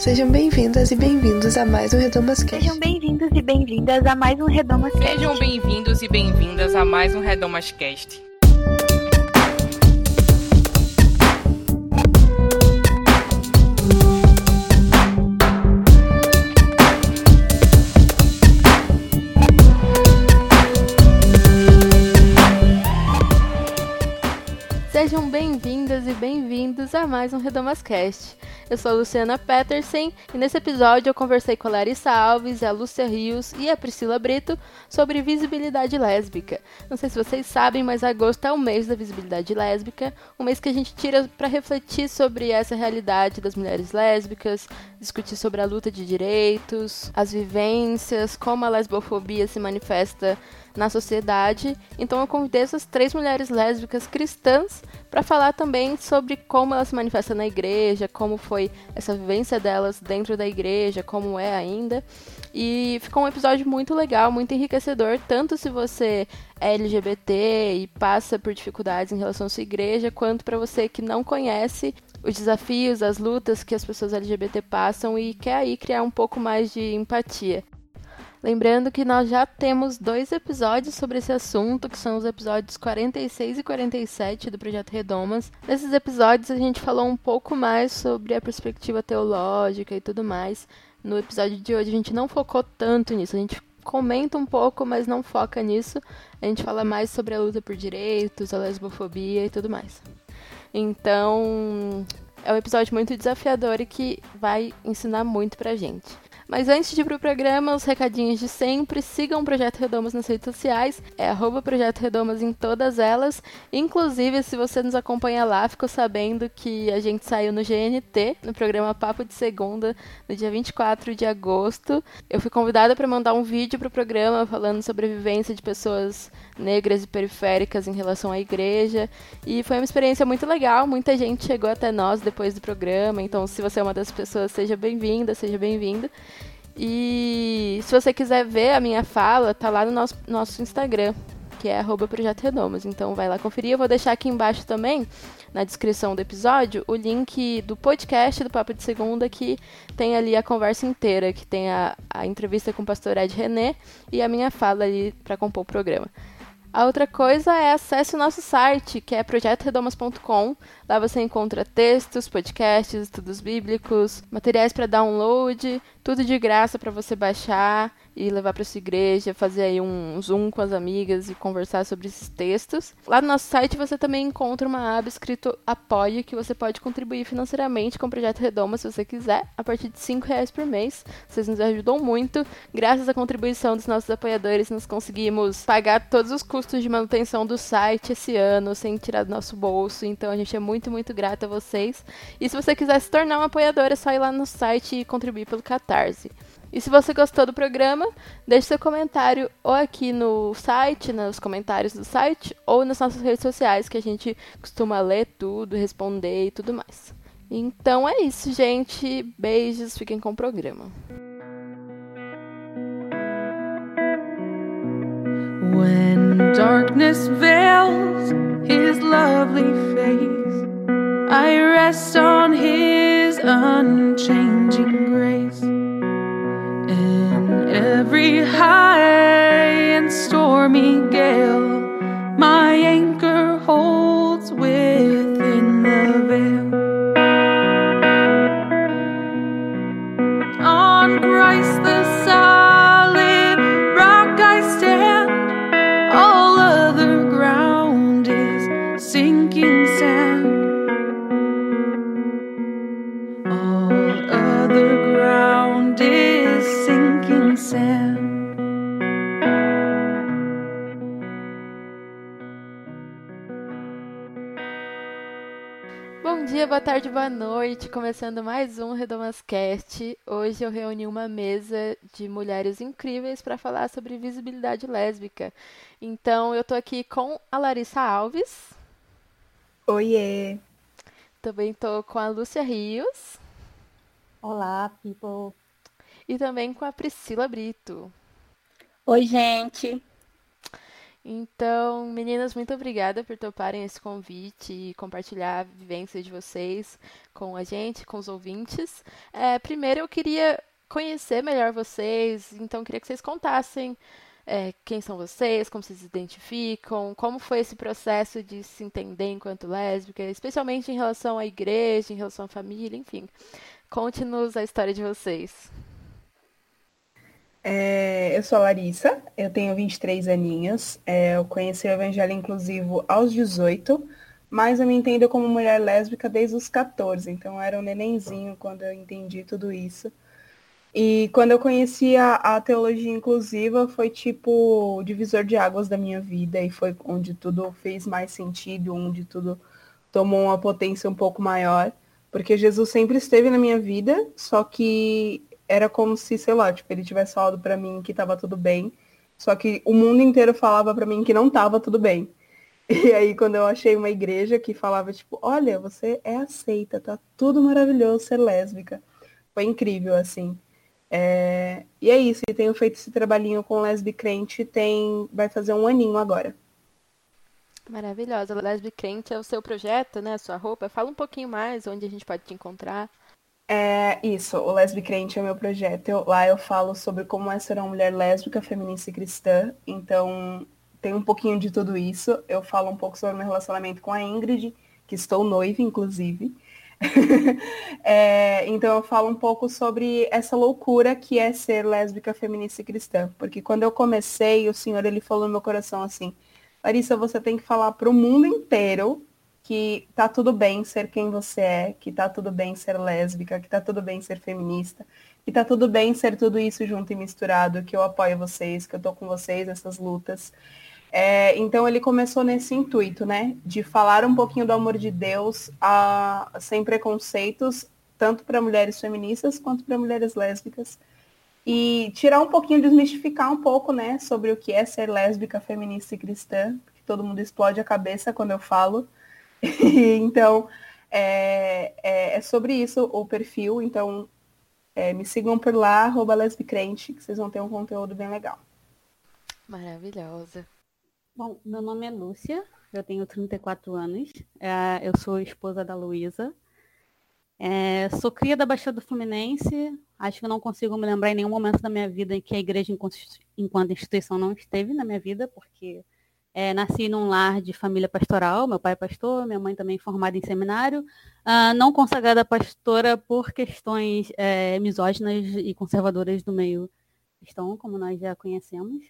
Sejam bem-vindas e bem-vindos a mais um Redomas Cast. Sejam bem-vindos e bem-vindas a mais um Redomas Cast. Sejam bem-vindos e bem-vindas a mais um Redomas Cast. Sejam bem-vindas e bem-vindos a mais um Redomas Cast. Eu sou a Luciana Petersen e nesse episódio eu conversei com a Larissa Alves, a Lúcia Rios e a Priscila Brito sobre visibilidade lésbica. Não sei se vocês sabem, mas agosto é o mês da visibilidade lésbica, um mês que a gente tira para refletir sobre essa realidade das mulheres lésbicas, discutir sobre a luta de direitos, as vivências, como a lesbofobia se manifesta na sociedade. Então eu convidei essas três mulheres lésbicas cristãs para falar também sobre como elas se manifestam na igreja, como foi essa vivência delas dentro da igreja, como é ainda. E ficou um episódio muito legal, muito enriquecedor, tanto se você é LGBT e passa por dificuldades em relação à sua igreja, quanto para você que não conhece os desafios, as lutas que as pessoas LGBT passam e quer aí criar um pouco mais de empatia. Lembrando que nós já temos dois episódios sobre esse assunto, que são os episódios 46 e 47 do Projeto Redomas. Nesses episódios a gente falou um pouco mais sobre a perspectiva teológica e tudo mais. No episódio de hoje a gente não focou tanto nisso, a gente comenta um pouco, mas não foca nisso. A gente fala mais sobre a luta por direitos, a lesbofobia e tudo mais. Então, é um episódio muito desafiador e que vai ensinar muito pra gente. Mas antes de ir pro programa, os recadinhos de sempre. Sigam o Projeto Redomas nas redes sociais. É arroba Projeto Redomas em todas elas. Inclusive, se você nos acompanha lá, ficou sabendo que a gente saiu no GNT, no programa Papo de Segunda, no dia 24 de agosto. Eu fui convidada para mandar um vídeo pro programa falando sobre a vivência de pessoas negras e periféricas em relação à igreja. E foi uma experiência muito legal. Muita gente chegou até nós depois do programa. Então, se você é uma das pessoas, seja bem-vinda, seja bem-vindo. E se você quiser ver a minha fala, tá lá no nosso, nosso Instagram, que é arroba Projeto Redomas. Então vai lá conferir. Eu vou deixar aqui embaixo também, na descrição do episódio, o link do podcast do Papo de Segunda, que tem ali a conversa inteira, que tem a, a entrevista com o pastor Ed René e a minha fala ali para compor o programa. A outra coisa é acesse o nosso site, que é projetoredomas.com. Lá você encontra textos, podcasts, estudos bíblicos, materiais para download, tudo de graça para você baixar e levar para sua igreja, fazer aí um zoom com as amigas e conversar sobre esses textos. Lá no nosso site você também encontra uma aba escrito apoie que você pode contribuir financeiramente com o projeto Redoma se você quiser, a partir de cinco reais por mês. Vocês nos ajudam muito. Graças à contribuição dos nossos apoiadores, nós conseguimos pagar todos os custos de manutenção do site esse ano sem tirar do nosso bolso. Então a gente é muito, muito grata a vocês. E se você quiser se tornar um apoiador, é só ir lá no site e contribuir pelo Catarse. E se você gostou do programa, deixe seu comentário ou aqui no site, nos comentários do site, ou nas nossas redes sociais, que a gente costuma ler tudo, responder e tudo mais. Então é isso, gente. Beijos, fiquem com o programa. When darkness veils his lovely face, I rest on his unchanging grace. Every high and stormy gale, my anchor boa tarde, boa noite. Começando mais um Redomascast. Hoje eu reuni uma mesa de mulheres incríveis para falar sobre visibilidade lésbica. Então eu tô aqui com a Larissa Alves, Oiê! também tô com a Lúcia Rios Olá, people. e também com a Priscila Brito. Oi, gente! Então, meninas, muito obrigada por toparem esse convite e compartilhar a vivência de vocês com a gente, com os ouvintes. É, primeiro, eu queria conhecer melhor vocês, então queria que vocês contassem é, quem são vocês, como vocês se identificam, como foi esse processo de se entender enquanto lésbica, especialmente em relação à igreja, em relação à família, enfim. Conte-nos a história de vocês. É, eu sou a Larissa, eu tenho 23 aninhos, é, eu conheci o Evangelho Inclusivo aos 18, mas eu me entendo como mulher lésbica desde os 14, então eu era um nenenzinho quando eu entendi tudo isso. E quando eu conheci a, a, teologia inclusiva, foi tipo o divisor de águas da minha vida e foi onde tudo fez mais sentido, onde tudo tomou uma potência um pouco maior, porque Jesus sempre esteve na minha vida, só que era como se, sei lá, tipo, ele tivesse falado para mim que tava tudo bem, só que o mundo inteiro falava para mim que não tava tudo bem. E aí quando eu achei uma igreja que falava tipo, olha, você é aceita, tá tudo maravilhoso ser lésbica. Foi incrível assim. É... E é isso, e tenho feito esse trabalhinho com Lesbi Crente, tem... vai fazer um aninho agora. Maravilhosa. Lesbi Crente é o seu projeto, né? A sua roupa. Fala um pouquinho mais onde a gente pode te encontrar. É isso, o Lesbi Crente é o meu projeto. Eu, lá eu falo sobre como é ser uma mulher lésbica, feminista e cristã. Então, tem um pouquinho de tudo isso. Eu falo um pouco sobre meu relacionamento com a Ingrid, que estou noiva, inclusive. é, então eu falo um pouco sobre essa loucura que é ser lésbica, feminista e cristã. Porque quando eu comecei, o Senhor ele falou no meu coração assim, Larissa, você tem que falar para o mundo inteiro que tá tudo bem ser quem você é, que tá tudo bem ser lésbica, que tá tudo bem ser feminista, que tá tudo bem ser tudo isso junto e misturado, que eu apoio vocês, que eu tô com vocês nessas lutas. É, então ele começou nesse intuito, né, de falar um pouquinho do amor de Deus a, sem preconceitos, tanto para mulheres feministas quanto para mulheres lésbicas. E tirar um pouquinho, desmistificar um pouco, né, sobre o que é ser lésbica, feminista e cristã, porque todo mundo explode a cabeça quando eu falo. então, é, é, é, sobre isso o perfil. Então, é, me sigam por lá, arroba lesbicrente, que vocês vão ter um conteúdo bem legal. Maravilhosa. Bom, meu nome é Lúcia, eu tenho 34 anos, é, eu sou esposa da Luísa. É, sou cria da Baixada Fluminense, acho que não consigo me lembrar em nenhum momento da minha vida em que a igreja enquanto instituição não esteve na minha vida, porque é, nasci num lar de família pastoral, meu pai é pastor, minha mãe também formada em seminário, uh, não consagrada pastora por questões é, misóginas e conservadoras do meio cristão, como nós já conhecemos.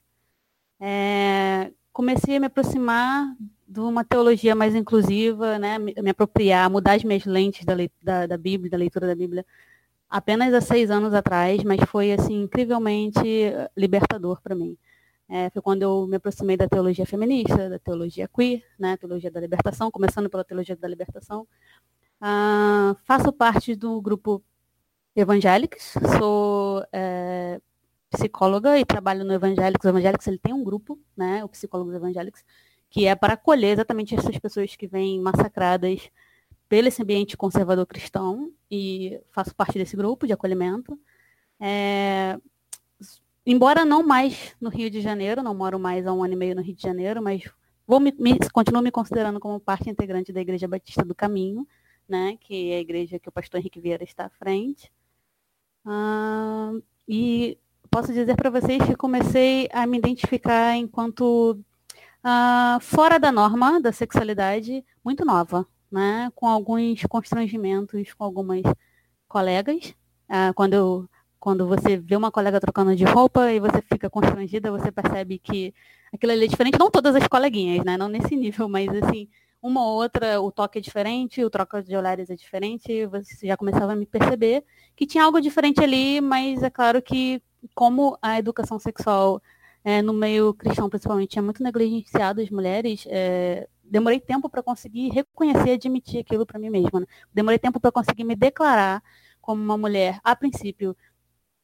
É, comecei a me aproximar de uma teologia mais inclusiva, né, me, apropriar, mudar as minhas lentes da, da, da, Bíblia, da leitura da Bíblia, apenas há seis anos atrás, mas foi assim incrivelmente libertador para mim. É, foi quando eu me aproximei da teologia feminista, da teologia queer, né, teologia da libertação, começando pela teologia da libertação. Ah, faço parte do grupo Evangélicos, sou é, psicóloga e trabalho no Evangélicos. O Evangélicos ele tem um grupo, né, o Psicólogos Evangélicos, que é para acolher exatamente essas pessoas que vêm massacradas pelo esse ambiente conservador cristão e faço parte desse grupo de acolhimento. É, embora não mais no Rio de Janeiro, não moro mais há um ano e meio no Rio de Janeiro, mas vou me, me, continuo me considerando como parte integrante da Igreja Batista do Caminho, né, que é a igreja que o pastor Henrique Vieira está à frente. Ah, e posso dizer para vocês que comecei a me identificar enquanto uh, fora da norma da sexualidade muito nova, né? Com alguns constrangimentos com algumas colegas. Uh, quando, eu, quando você vê uma colega trocando de roupa e você fica constrangida, você percebe que aquilo ali é diferente. Não todas as coleguinhas, né? Não nesse nível, mas assim, uma ou outra, o toque é diferente, o troca de olhares é diferente, você já começava a me perceber que tinha algo diferente ali, mas é claro que como a educação sexual é, no meio cristão, principalmente, é muito negligenciada as mulheres, é, demorei tempo para conseguir reconhecer e admitir aquilo para mim mesma. Né? Demorei tempo para conseguir me declarar como uma mulher, a princípio,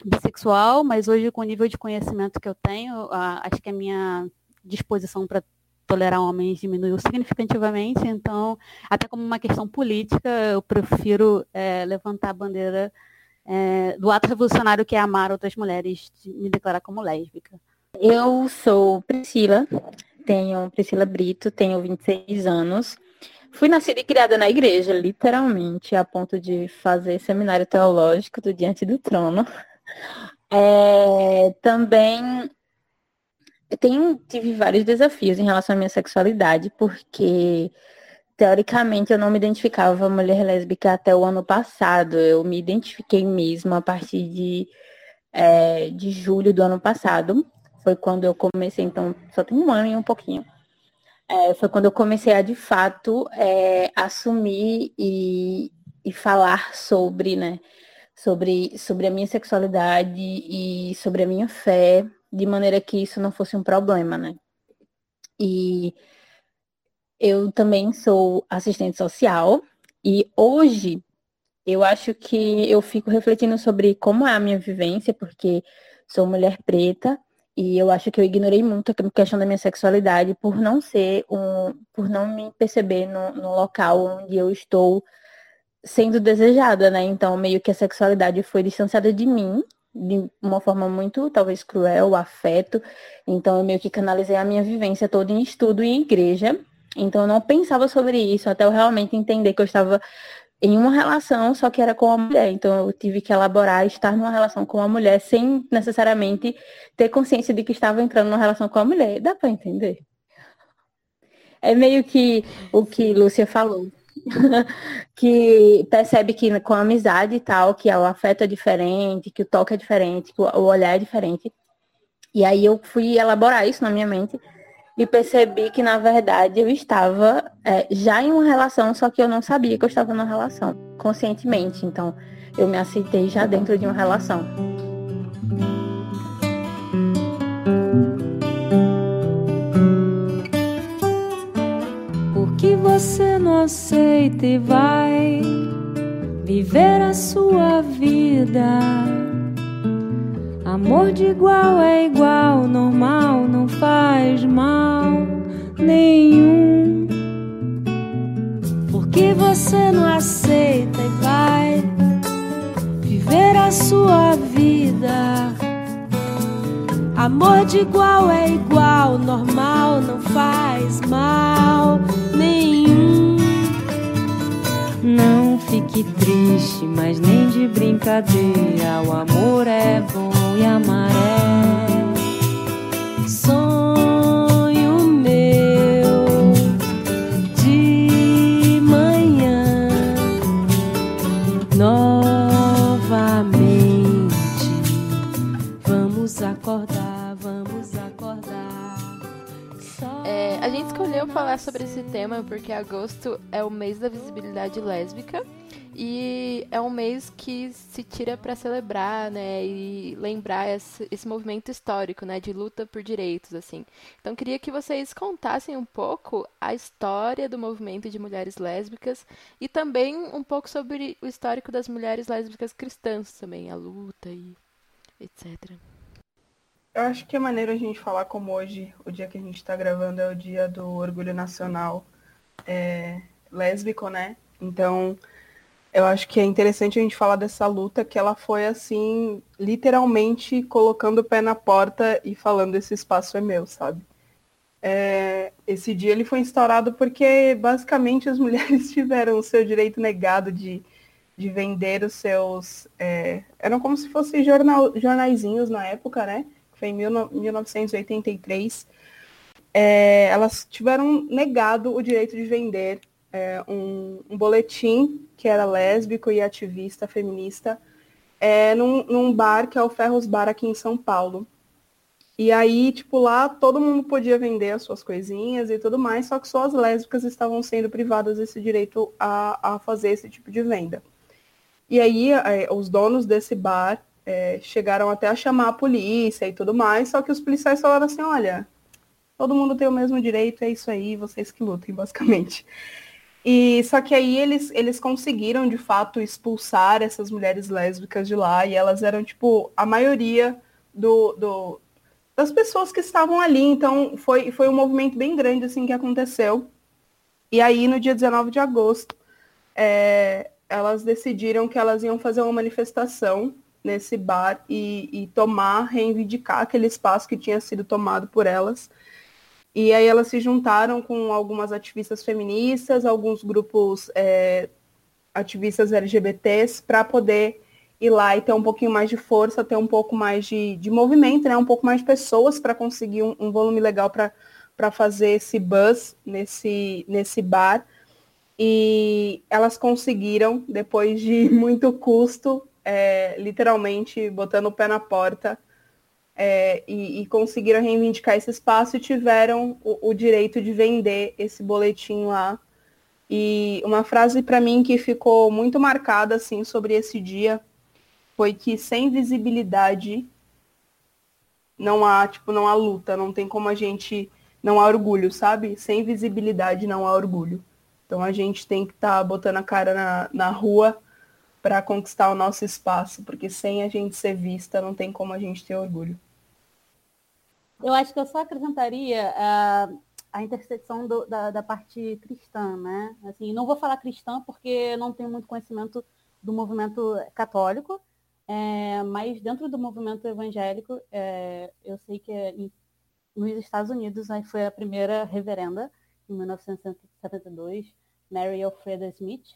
bissexual, mas hoje, com o nível de conhecimento que eu tenho, a, acho que a minha disposição para tolerar homens diminuiu significativamente, então, até como uma questão política, eu prefiro é, levantar a bandeira é, do ato revolucionário que é amar outras mulheres, de me declarar como lésbica. Eu sou Priscila, tenho Priscila Brito, tenho 26 anos. Fui nascida e criada na igreja, literalmente, a ponto de fazer seminário teológico do Diante do Trono. É, também tenho, tive vários desafios em relação à minha sexualidade, porque teoricamente eu não me identificava mulher lésbica até o ano passado. Eu me identifiquei mesmo a partir de, é, de julho do ano passado. Foi quando eu comecei, então só tem um ano e um pouquinho. É, foi quando eu comecei a de fato é, assumir e, e falar sobre, né? Sobre, sobre a minha sexualidade e sobre a minha fé, de maneira que isso não fosse um problema, né? E eu também sou assistente social e hoje eu acho que eu fico refletindo sobre como é a minha vivência, porque sou mulher preta e eu acho que eu ignorei muito a questão da minha sexualidade por não ser um, por não me perceber no, no local onde eu estou sendo desejada, né? Então meio que a sexualidade foi distanciada de mim de uma forma muito, talvez, cruel, afeto. Então, eu meio que canalizei a minha vivência toda em estudo e em igreja. Então, eu não pensava sobre isso até eu realmente entender que eu estava em uma relação, só que era com a mulher. Então, eu tive que elaborar estar numa relação com a mulher sem necessariamente ter consciência de que estava entrando numa relação com a mulher. Dá para entender? É meio que o que Lúcia falou. que percebe que com a amizade e tal, que o afeto é diferente, que o toque é diferente, que o olhar é diferente. E aí eu fui elaborar isso na minha mente e percebi que, na verdade, eu estava é, já em uma relação, só que eu não sabia que eu estava numa relação, conscientemente. Então, eu me aceitei já dentro de uma relação. Que você não aceita e vai viver a sua vida. Amor de igual é igual, normal, não faz mal nenhum. Porque você não aceita e vai viver a sua vida. Amor de igual é igual, normal, não faz mal nenhum. Não fique triste, mas nem de brincadeira. O amor é bom e amar a gente escolheu falar sobre esse tema porque agosto é o mês da visibilidade lésbica e é um mês que se tira para celebrar, né, e lembrar esse, esse movimento histórico, né, de luta por direitos, assim. Então queria que vocês contassem um pouco a história do movimento de mulheres lésbicas e também um pouco sobre o histórico das mulheres lésbicas cristãs também, a luta e etc. Eu acho que é maneiro a gente falar como hoje, o dia que a gente está gravando é o dia do orgulho nacional é, lésbico, né? Então, eu acho que é interessante a gente falar dessa luta que ela foi assim, literalmente colocando o pé na porta e falando esse espaço é meu, sabe? É, esse dia ele foi instaurado porque basicamente as mulheres tiveram o seu direito negado de, de vender os seus. é, eram como se fossem jornal, jornaizinhos na época, né? Foi em 1983. É, elas tiveram negado o direito de vender é, um, um boletim que era lésbico e ativista feminista é, num, num bar que é o Ferros Bar aqui em São Paulo. E aí, tipo, lá todo mundo podia vender as suas coisinhas e tudo mais, só que só as lésbicas estavam sendo privadas desse direito a, a fazer esse tipo de venda. E aí, é, os donos desse bar é, chegaram até a chamar a polícia e tudo mais, só que os policiais falaram assim, olha, todo mundo tem o mesmo direito, é isso aí, vocês que lutem, basicamente. E só que aí eles, eles conseguiram, de fato, expulsar essas mulheres lésbicas de lá, e elas eram, tipo, a maioria do, do, das pessoas que estavam ali. Então, foi, foi um movimento bem grande, assim, que aconteceu. E aí, no dia 19 de agosto, é, elas decidiram que elas iam fazer uma manifestação nesse bar e, e tomar, reivindicar aquele espaço que tinha sido tomado por elas. E aí elas se juntaram com algumas ativistas feministas, alguns grupos é, ativistas LGBTs, para poder ir lá e ter um pouquinho mais de força, ter um pouco mais de, de movimento, né? um pouco mais de pessoas para conseguir um, um volume legal para fazer esse buzz nesse, nesse bar. E elas conseguiram, depois de muito custo, é, literalmente botando o pé na porta, é, e, e, conseguiram reivindicar esse espaço e tiveram o, o, direito de vender esse boletim lá. E uma frase para mim que ficou muito marcada assim sobre esse dia foi que sem visibilidade não há tipo não há luta, não tem como a gente não há orgulho, sabe? Sem visibilidade não há orgulho. Então a gente tem que estar tá botando a cara na, na rua para conquistar o nosso espaço, porque sem a gente ser vista não tem como a gente ter orgulho. Eu acho que eu só acrescentaria a, a intersecção do, da, da, parte cristã, né? Assim, não vou falar cristã porque não tenho muito conhecimento do movimento católico, é, mas dentro do movimento evangélico, é, eu sei que em, nos Estados Unidos né, foi a primeira reverenda, em 1972, Mary Alfreda Smith.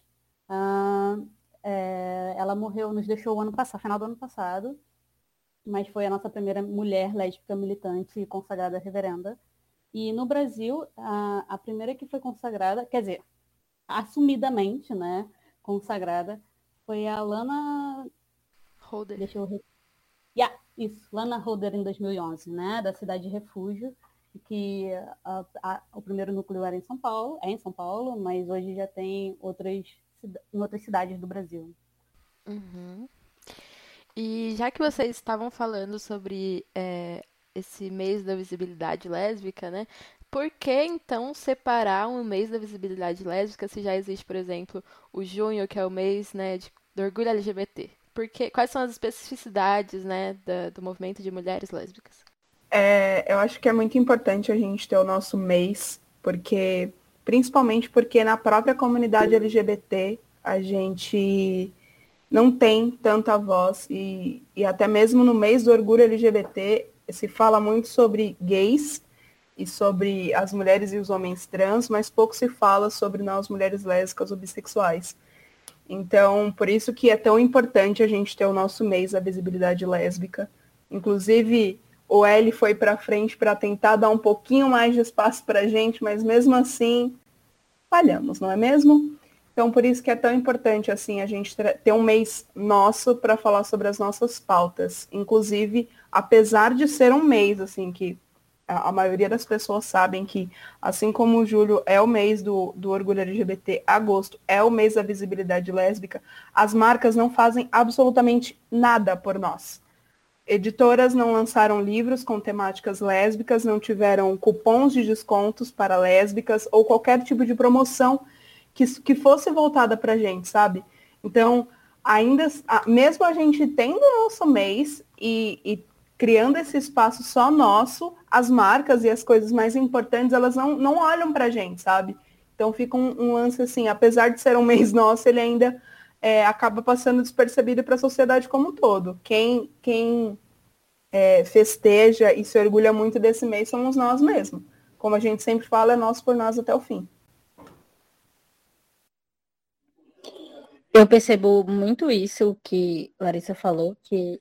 Ah, é, ela morreu, nos deixou o ano passado, final do ano passado, mas foi a nossa primeira mulher lésbica militante e consagrada reverenda. E no Brasil, a, a primeira que foi consagrada, quer dizer, assumidamente, né, consagrada, foi a Lana Holder. Deixa eu yeah, isso, Lana Holder em 2011, né, da cidade de Refúgio, que a, a, o primeiro núcleo era em São Paulo, é em São Paulo, mas hoje já tem outras em outras cidades do Brasil. Uhum. E já que vocês estavam falando sobre é, esse mês da visibilidade lésbica, né? Por que então separar um mês da visibilidade lésbica se já existe, por exemplo, o junho, que é o mês né, de, do orgulho LGBT? Porque, quais são as especificidades né, da, do movimento de mulheres lésbicas? É, eu acho que é muito importante a gente ter o nosso mês, porque principalmente porque na própria comunidade LGBT a gente não tem tanta voz e, e até mesmo no mês do orgulho LGBT se fala muito sobre gays e sobre as mulheres e os homens trans, mas pouco se fala sobre nós mulheres lésbicas ou bissexuais. Então, por isso que é tão importante a gente ter o nosso mês da visibilidade lésbica. Inclusive, o L foi para frente para tentar dar um pouquinho mais de espaço para a gente, mas mesmo assim falhamos, não é mesmo? Então, por isso que é tão importante assim a gente ter um mês nosso para falar sobre as nossas pautas. Inclusive, apesar de ser um mês assim que a, maioria das pessoas sabem que, assim como julho é o mês do, do orgulho LGBT, agosto é o mês da visibilidade lésbica, as marcas não fazem absolutamente nada por nós. Editoras não lançaram livros com temáticas lésbicas, não tiveram cupons de descontos para lésbicas ou qualquer tipo de promoção que, que fosse voltada para a gente, sabe? Então, ainda, mesmo a gente tendo o nosso mês e, e, criando esse espaço só nosso, as marcas e as coisas mais importantes, elas não, não olham para a gente, sabe? Então fica um, um, lance assim, apesar de ser um mês nosso, ele ainda é, acaba passando despercebido para a sociedade como um todo. Quem, quem é, festeja e se orgulha muito desse mês somos nós mesmos. Como a gente sempre fala, é nosso por nós até o fim. Eu percebo muito isso que Larissa falou, que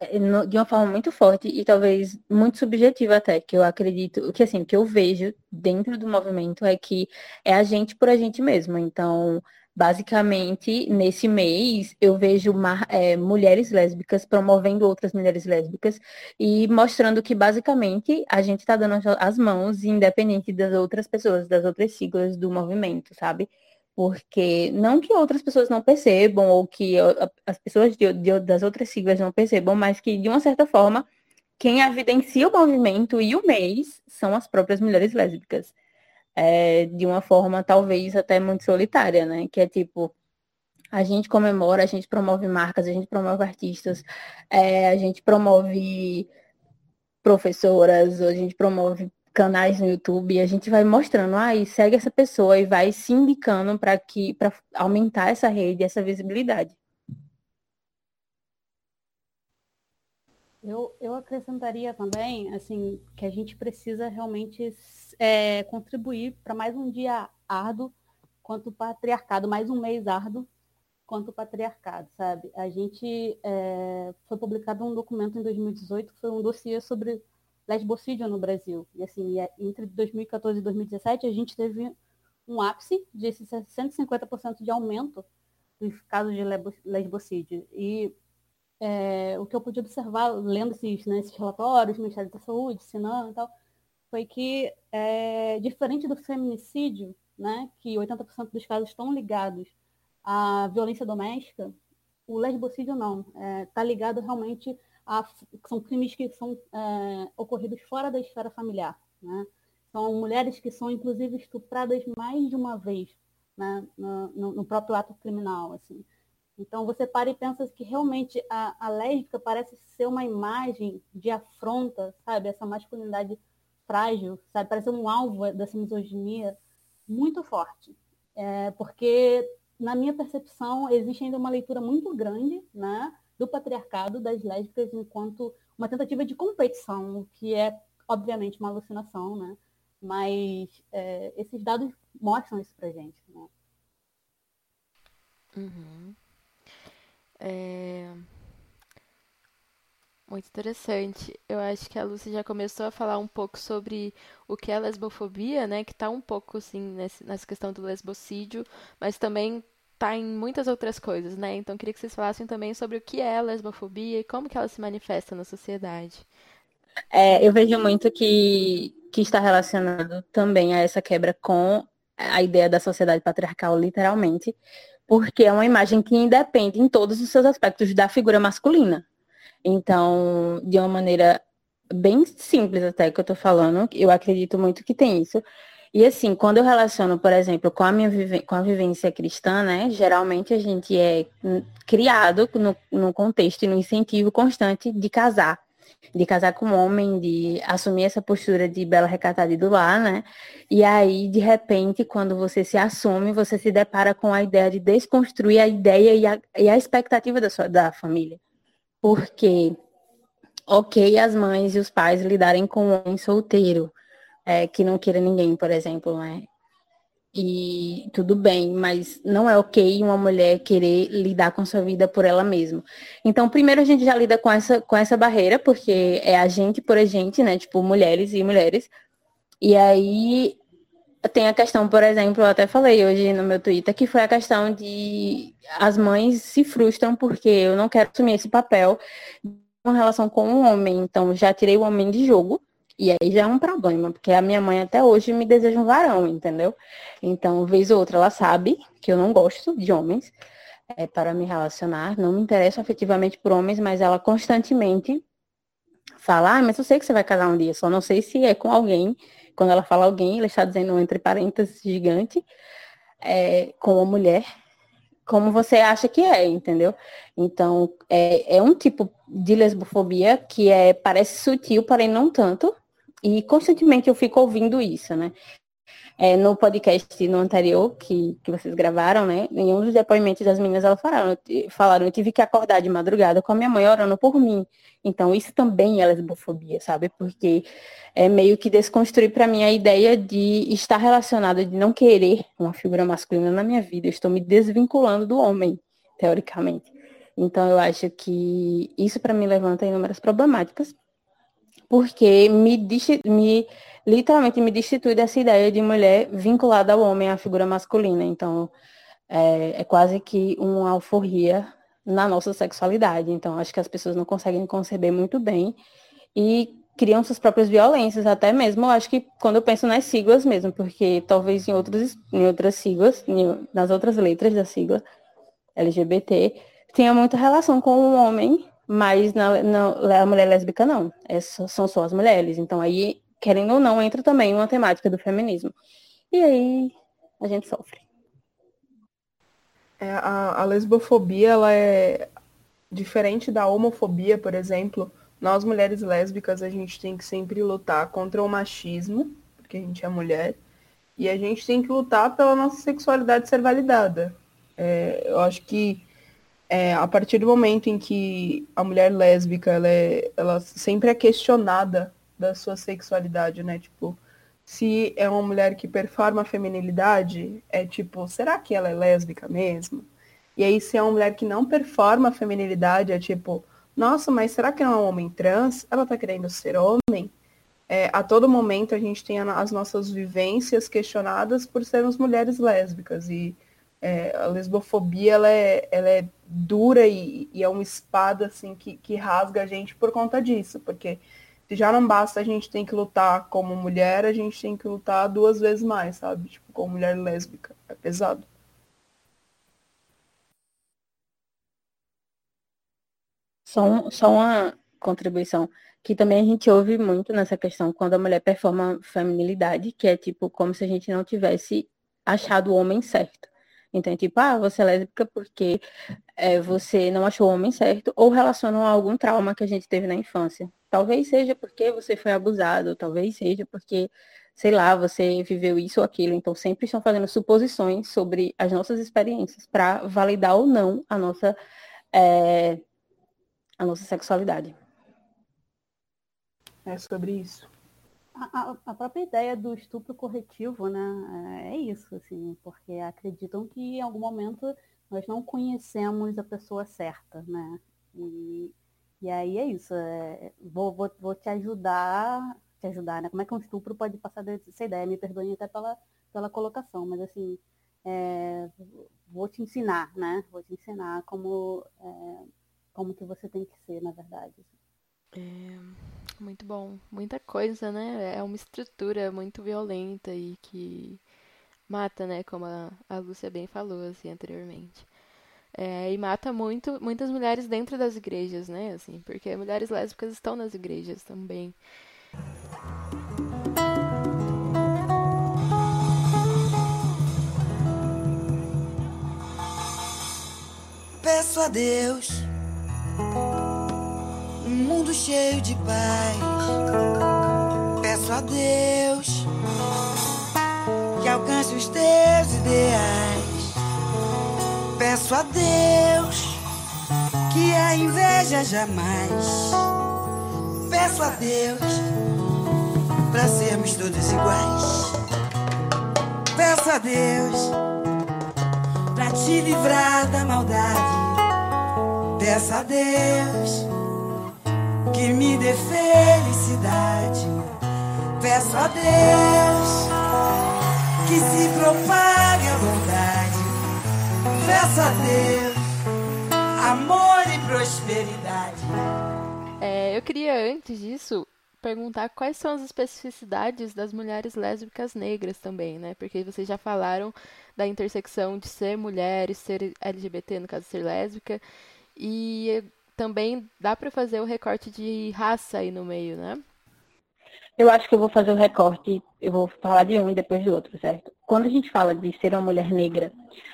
é, de uma forma muito forte e talvez muito subjetiva até, que eu acredito, que assim, que eu vejo dentro do movimento é que é a gente por a gente mesmo. Então, basicamente, nesse mês, eu vejo uma, é, mulheres lésbicas promovendo outras mulheres lésbicas e mostrando que, basicamente, a gente está dando as mãos, independente das outras pessoas, das outras siglas do movimento, sabe? Porque não que outras pessoas não percebam, ou que as pessoas de, de, das outras siglas não percebam, mas que, de uma certa forma, quem evidencia o movimento e o mês são as próprias mulheres lésbicas. É, de uma forma talvez até muito solitária, né? Que é tipo, a gente comemora, a gente promove marcas, a gente promove artistas, é, a gente promove professoras, a gente promove canais no YouTube, a gente vai mostrando, ah, segue essa pessoa e vai se indicando para que para aumentar essa rede, essa visibilidade. Eu, eu acrescentaria também, assim, que a gente precisa realmente é, contribuir para mais um dia árduo quanto o patriarcado, mais um mês árduo quanto o patriarcado, sabe? A gente é, foi publicado um documento em 2018 que foi um dossiê sobre lesbocídio no Brasil. E assim, entre 2014 e 2017 a gente teve um ápice de 150% de aumento dos casos de lesbocídio. E é, o que eu pude observar lendo esses, né, esses relatórios, Ministério da Saúde, Sinan e tal, foi que, é, diferente do feminicídio, né, que 80% dos casos estão ligados à violência doméstica, o lesbocídio não. Está é, tá ligado realmente a. São crimes que são é, ocorridos fora da esfera familiar. Né? São mulheres que são, inclusive, estupradas mais de uma vez né, no, no próprio ato criminal. Assim. Então você para e pensa que realmente a, a lésbica parece ser uma imagem de afronta, sabe? Essa masculinidade frágil, sabe? Parece um alvo dessa misoginia muito forte. É, porque, na minha percepção, existe ainda uma leitura muito grande né, do patriarcado das lésbicas enquanto uma tentativa de competição, o que é, obviamente, uma alucinação, né? Mas é, esses dados mostram isso pra gente, né? Uhum. É... Muito interessante. Eu acho que a Lucy já começou a falar um pouco sobre o que é lesbofobia, né? Que está um pouco, assim, nessa questão do lesbocídio, mas também está em muitas outras coisas, né? Então, queria que vocês falassem também sobre o que é a lesbofobia e como que ela se manifesta na sociedade. É, eu vejo muito que, que está relacionado também a essa quebra com a ideia da sociedade patriarcal, literalmente, porque é uma imagem que independe em todos os seus aspectos da figura masculina. Então, de uma maneira bem simples até que eu tô falando, eu acredito muito que tem isso. E assim, quando eu relaciono, por exemplo, com a minha com a vivência cristã, né, geralmente a gente é criado no, no contexto e no incentivo constante de casar de casar com um homem, de assumir essa postura de bela recatada e do lar, né? E aí, de repente, quando você se assume, você se depara com a ideia de desconstruir a ideia e a, e a expectativa da, sua, da família. Porque, ok, as mães e os pais lidarem com um homem solteiro, é, que não queira ninguém, por exemplo, né? E tudo bem, mas não é ok uma mulher querer lidar com sua vida por ela mesma. Então, primeiro a gente já lida com essa, com essa barreira, porque é a gente por a gente, né? Tipo, mulheres e mulheres. E aí tem a questão, por exemplo, eu até falei hoje no meu Twitter, que foi a questão de as mães se frustram porque eu não quero assumir esse papel em relação com um homem. Então, já tirei o homem de jogo e aí já é um problema, porque a minha mãe até hoje me deseja um varão, entendeu? Então, vez ou outra, ela sabe que eu não gosto de homens é, para me relacionar, não me interesso afetivamente por homens, mas ela constantemente fala, ah, mas eu sei que você vai casar um dia, só não sei se é com alguém. Quando ela fala alguém, ela está dizendo entre parênteses gigante, é, com uma mulher, como você acha que é, entendeu? Então, é, é um tipo de lesbofobia que é, parece sutil, porém não tanto, e constantemente eu fico ouvindo isso, né? É, no podcast no anterior que, que vocês gravaram, né? Em um dos depoimentos das meninas, elas falaram, falaram, eu tive que acordar de madrugada com a minha mãe orando por mim. Então, isso também é lesbofobia, sabe? Porque é meio que desconstruir para mim a ideia de estar relacionada, de não querer uma figura masculina na minha vida. Eu estou me desvinculando do homem, teoricamente. Então, eu acho que isso para mim levanta inúmeras problemáticas porque me, me literalmente me destitui dessa ideia de mulher vinculada ao homem, à figura masculina. Então, é, é quase que uma alforria na nossa sexualidade. Então, acho que as pessoas não conseguem conceber muito bem e criam suas próprias violências, até mesmo, acho que quando eu penso nas siglas mesmo, porque talvez em outras, em outras siglas, nas outras letras da sigla LGBT, tenha muita relação com o homem mas a mulher lésbica não. É, são só as mulheres. Então aí, querendo ou não, entra também uma temática do feminismo. E aí a gente sofre. É, a, a lesbofobia, ela é diferente da homofobia, por exemplo. Nós, mulheres lésbicas, a gente tem que sempre lutar contra o machismo, porque a gente é mulher, e a gente tem que lutar pela nossa sexualidade ser validada. É, eu acho que é, a partir do momento em que a mulher lésbica ela, é, ela sempre é questionada da sua sexualidade, né? Tipo, se é uma mulher que performa a feminilidade, é tipo, será que ela é lésbica mesmo? E aí, se é uma mulher que não performa a feminilidade, é tipo, nossa, mas será que não é um homem trans? Ela tá querendo ser homem? É, a todo momento a gente tem as nossas vivências questionadas por sermos mulheres lésbicas. E é, a lesbofobia ela é, ela é dura e, e, é uma espada assim que, que rasga a gente por conta disso, porque se já não basta a gente tem que lutar como mulher, a gente tem que lutar duas vezes mais, sabe? Tipo, como mulher lésbica. É pesado. Só, um, só uma contribuição que também a gente ouve muito nessa questão quando a mulher performa feminilidade, que é tipo como se a gente não tivesse achado o homem certo. Então, é tipo, ah, você é lésbica porque é, você não achou o homem certo, ou relacionam a algum trauma que a gente teve na infância. Talvez seja porque você foi abusado, talvez seja porque, sei lá, você viveu isso ou aquilo. Então, sempre estão fazendo suposições sobre as nossas experiências para validar ou não a nossa, é, a nossa sexualidade. É sobre isso. A, a, própria ideia do estupro corretivo, né, é, é isso, assim, porque acreditam que em algum momento nós não conhecemos a pessoa certa, né? E, e aí é isso, é, vou, vou, vou te ajudar, te ajudar, né? Como é que um estupro pode passar dessa ideia? Me perdoem até pela, pela colocação, mas assim, é, vou te ensinar, né? Vou te ensinar como, é, como que você tem que ser, na verdade. É, muito bom. Muita coisa, né? É uma estrutura muito violenta e que mata, né? Como a, Lúcia bem falou, assim, anteriormente. É, e mata muito, muitas mulheres dentro das igrejas, né? Assim, porque mulheres lésbicas estão nas igrejas também. Peço a Deus um mundo cheio de paz. Peço a Deus que alcance os teus ideais. Peço a Deus que a inveja jamais. Peço a Deus para sermos todos iguais. Peço a Deus para te livrar da maldade. Peço a Deus que me dê felicidade. Peço a Deus que se propague a bondade. Peço a Deus amor e prosperidade. É, eu queria antes disso perguntar quais são as especificidades das mulheres lésbicas negras também, né? Porque vocês já falaram da intersecção de ser mulher e ser LGBT, no caso ser lésbica, e também dá para fazer o recorte de raça aí no meio, né? Eu acho que eu vou fazer o recorte, eu vou falar de um e depois do outro, certo? Quando a gente fala de ser uma mulher negra,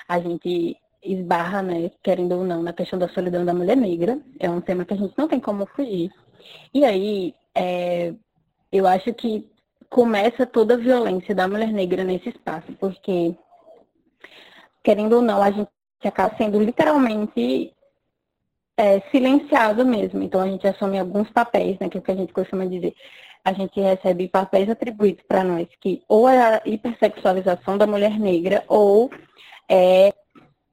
a gente esbarra, né, querendo ou não, na questão da solidão da mulher negra. É um tema que a gente não tem como fugir. E aí, é, eu acho que começa toda a violência da mulher negra nesse espaço, porque, querendo ou não, a gente acaba sendo literalmente é, silenciado mesmo. Então a gente assume alguns papéis, né, que é o que a gente costuma dizer. A gente recebe papéis atribuídos para nós, que ou é a hipersexualização da mulher negra, ou é.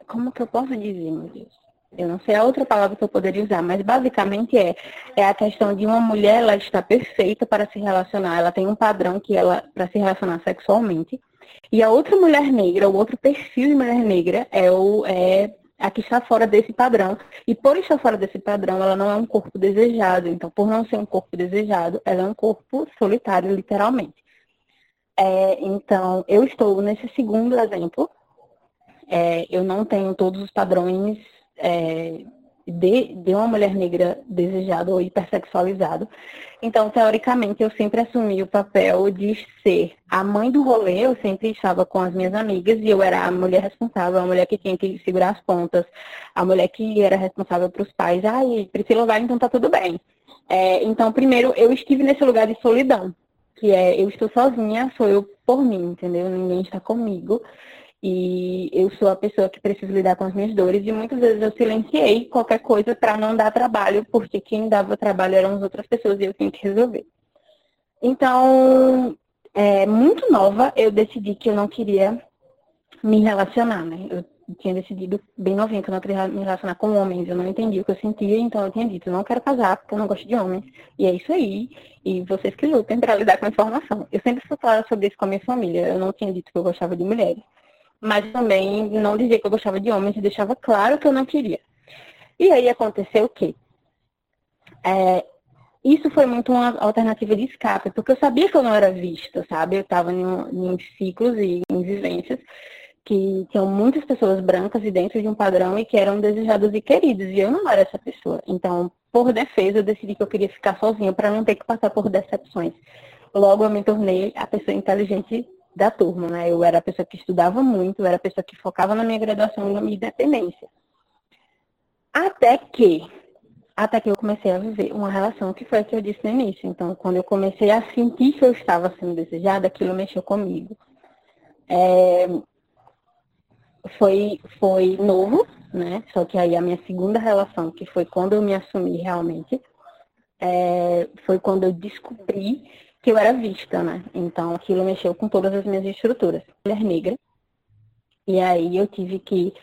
Como que eu posso dizer, meu Deus? Eu não sei a outra palavra que eu poderia usar, mas basicamente é, é a questão de uma mulher, ela está perfeita para se relacionar, ela tem um padrão que ela, para se relacionar sexualmente, e a outra mulher negra, o outro perfil de mulher negra é o, é a que está fora desse padrão. E por estar fora desse padrão, ela não é um corpo desejado. Então, por não ser um corpo desejado, ela é um corpo solitário, literalmente. É, então, eu estou nesse segundo exemplo. É, eu não tenho todos os padrões é, de, de uma mulher negra desejada ou hipersexualizada. Então, teoricamente, eu sempre assumi o papel de ser a mãe do rolê, eu sempre estava com as minhas amigas e eu era a mulher responsável, a mulher que tinha que segurar as pontas, a mulher que era responsável para os pais. Ai, Priscila vai, então tá tudo bem. É, então, primeiro, eu estive nesse lugar de solidão, que é eu estou sozinha, sou eu por mim, entendeu? Ninguém está comigo. E eu sou a pessoa que precisa lidar com as minhas dores e muitas vezes eu silenciei qualquer coisa para não dar trabalho, porque quem dava trabalho eram as outras pessoas e eu tinha que resolver. Então, é, muito nova, eu decidi que eu não queria me relacionar, né? Eu tinha decidido bem novinha que eu não queria me relacionar com homens, eu não entendi o que eu sentia, então eu tinha dito, não quero casar porque eu não gosto de homens. E é isso aí. E vocês que lutem para lidar com a informação. Eu sempre clara sobre isso com a minha família. Eu não tinha dito que eu gostava de mulheres. Mas também não dizia que eu gostava de homens e deixava claro que eu não queria. E aí aconteceu o quê? É, isso foi muito uma alternativa de escape, porque eu sabia que eu não era vista, sabe? Eu estava em, em ciclos e em vivências que tinham muitas pessoas brancas e dentro de um padrão e que eram desejados e queridos, e eu não era essa pessoa. Então, por defesa, eu decidi que eu queria ficar sozinha para não ter que passar por decepções. Logo, eu me tornei a pessoa inteligente da turma, né? Eu era a pessoa que estudava muito, eu era a pessoa que focava na minha graduação e na minha independência. Até que, até que eu comecei a viver uma relação que foi a que eu disse no início. Então, quando eu comecei a sentir que eu estava sendo desejada, aquilo mexeu comigo. É, foi, foi novo, né? Só que aí a minha segunda relação, que foi quando eu me assumi realmente, é, foi quando eu descobri que eu era vista, né? Então aquilo mexeu com todas as minhas estruturas. Mulher negra. E aí eu tive que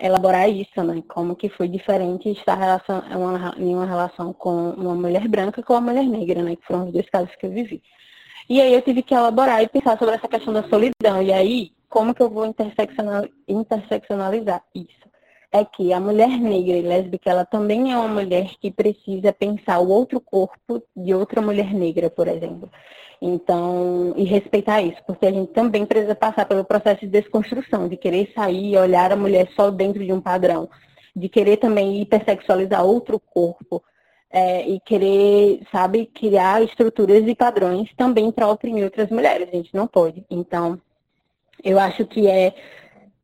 elaborar isso, né? Como que foi diferente estar relação, uma, em uma relação com uma mulher branca com uma mulher negra, né? Que foram os dois casos que eu vivi. E aí eu tive que elaborar e pensar sobre essa questão da solidão. E aí como que eu vou interseccionalizar isso? É que a mulher negra e lésbica, ela também é uma mulher que precisa pensar o outro corpo de outra mulher negra, por exemplo. Então, e respeitar isso, porque a gente também precisa passar pelo processo de desconstrução, de querer sair e olhar a mulher só dentro de um padrão, de querer também hipersexualizar outro corpo, é, e querer, sabe, criar estruturas e padrões também para oprimir outras mulheres. A gente não pode. Então, eu acho que é,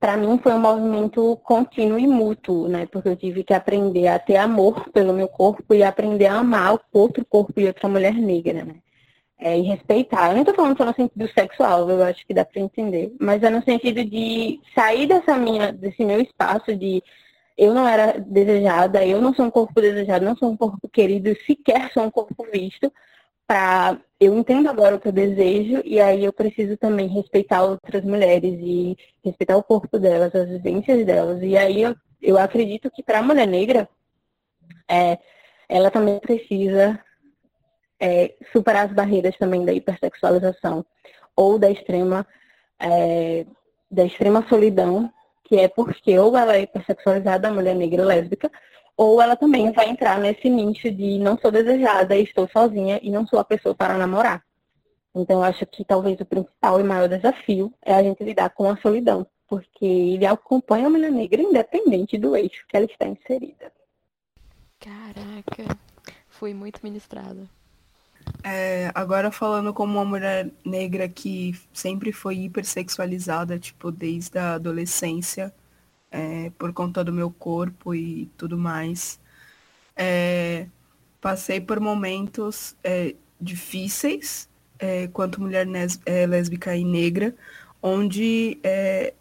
para mim foi um movimento contínuo e mútuo, né? Porque eu tive que aprender a ter amor pelo meu corpo e aprender a amar outro corpo e outra mulher negra, né? É, e respeitar. Eu não estou falando só no sentido sexual, eu acho que dá para entender, mas é no sentido de sair dessa minha, desse meu espaço de eu não era desejada, eu não sou um corpo desejado, não sou um corpo querido, sequer sou um corpo visto, para eu entendo agora o que eu desejo e aí eu preciso também respeitar outras mulheres e respeitar o corpo delas, as vivências delas. E aí eu, eu acredito que para a mulher negra, é, ela também precisa é, superar as barreiras também da hipersexualização ou da extrema é, da extrema solidão, que é porque ou ela é hipersexualizada, a mulher negra lésbica, ou ela também vai entrar nesse nicho de não sou desejada, estou sozinha e não sou a pessoa para namorar. Então, eu acho que talvez o principal e maior desafio é a gente lidar com a solidão, porque ele acompanha a mulher negra independente do eixo que ela está inserida. Caraca, fui muito ministrada. É, agora falando como uma mulher negra que sempre foi hipersexualizada, tipo, desde a adolescência, é, por conta do meu corpo e tudo mais. É, passei por momentos é, difíceis, é, quanto mulher é, lésbica e negra, onde é,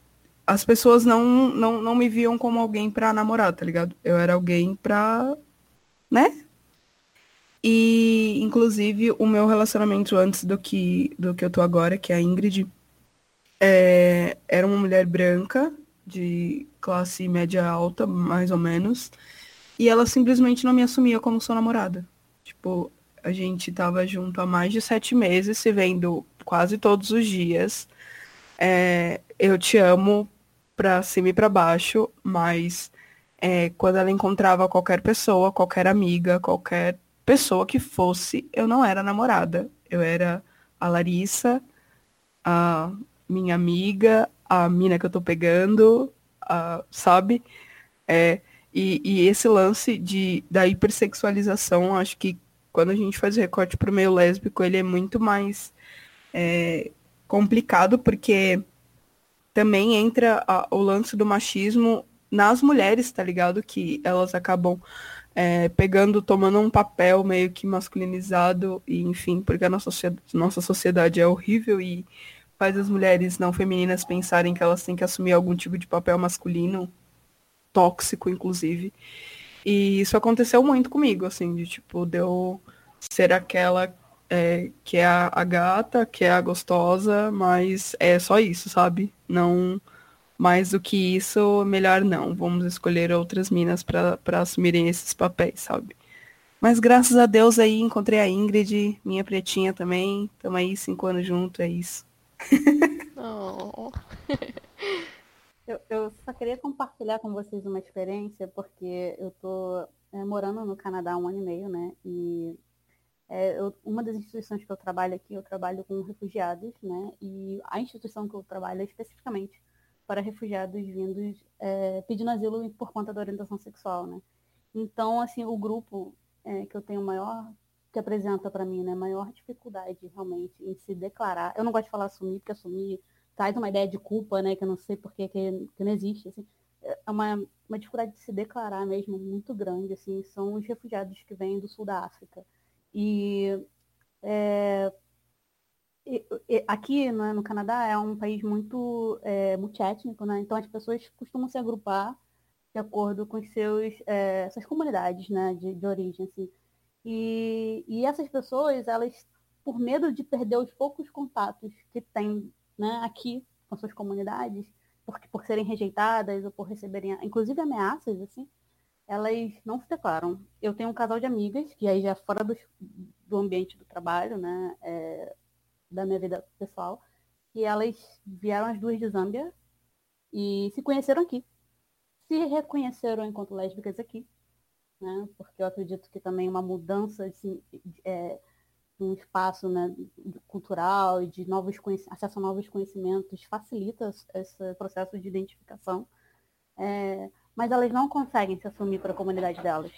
as pessoas não, não, não me viam como alguém para namorar, tá ligado? Eu era alguém pra. né? E, inclusive, o meu relacionamento antes do que, do que eu tô agora, que é a Ingrid, é, era uma mulher branca, de classe média alta, mais ou menos. E ela simplesmente não me assumia como sua namorada. Tipo, a gente tava junto há mais de sete meses, se vendo quase todos os dias. É, eu te amo pra cima e pra baixo, mas é, quando ela encontrava qualquer pessoa, qualquer amiga, qualquer pessoa que fosse, eu não era namorada. Eu era a Larissa, a minha amiga, a mina que eu tô pegando, a, sabe? É, e, e, esse lance de, da hipersexualização, acho que quando a gente faz o recorte pro meio lésbico, ele é muito mais é, complicado, porque também entra a, o lance do machismo nas mulheres, tá ligado? Que elas acabam é, pegando, tomando um papel meio que masculinizado, e enfim, porque a nossa, nossa sociedade é horrível e faz as mulheres não femininas pensarem que elas têm que assumir algum tipo de papel masculino, tóxico, inclusive. E isso aconteceu muito comigo, assim, de tipo, deu de ser aquela é, que é a, a, gata, que é a gostosa, mas é só isso, sabe? Não mais do que isso, melhor não. Vamos escolher outras minas para assumirem esses papéis, sabe? Mas graças a Deus aí encontrei a Ingrid, minha pretinha também. Tamo aí cinco anos junto, é isso. Oh. eu, eu, só queria compartilhar com vocês uma experiência, porque eu tô é, morando no Canadá há um ano e meio, né? E é, eu, uma das instituições que eu trabalho aqui, eu trabalho com refugiados, né? E a instituição que eu trabalho é especificamente para refugiados vindos é, pedindo asilo por conta da orientação sexual, né? Então, assim, o grupo é, que eu tenho maior, que apresenta para mim, né, maior dificuldade realmente em se declarar. Eu não gosto de falar assumir, porque assumir traz uma ideia de culpa, né, que eu não sei porque que, que não existe, assim. É uma, uma dificuldade de se declarar mesmo muito grande, assim, são os refugiados que vêm do sul da África. E, é, e, e aqui né, no Canadá é um país muito é, multiétnico, né? Então as pessoas costumam se agrupar de acordo com seus, é, suas comunidades né, de, de origem. Assim. E, e essas pessoas, elas, por medo de perder os poucos contatos que têm né, aqui com suas comunidades, por, por serem rejeitadas ou por receberem, inclusive ameaças, assim, elas não se declaram. Eu tenho um casal de amigas, que aí já é fora do, do ambiente do trabalho, né, é, da minha vida pessoal, e elas vieram as duas de Zâmbia e se conheceram aqui. Se reconheceram enquanto lésbicas aqui, né, porque eu acredito que também uma mudança assim, é, um espaço né, cultural e de novos acesso a novos conhecimentos facilita esse processo de identificação. É, mas elas não conseguem se assumir para a comunidade delas.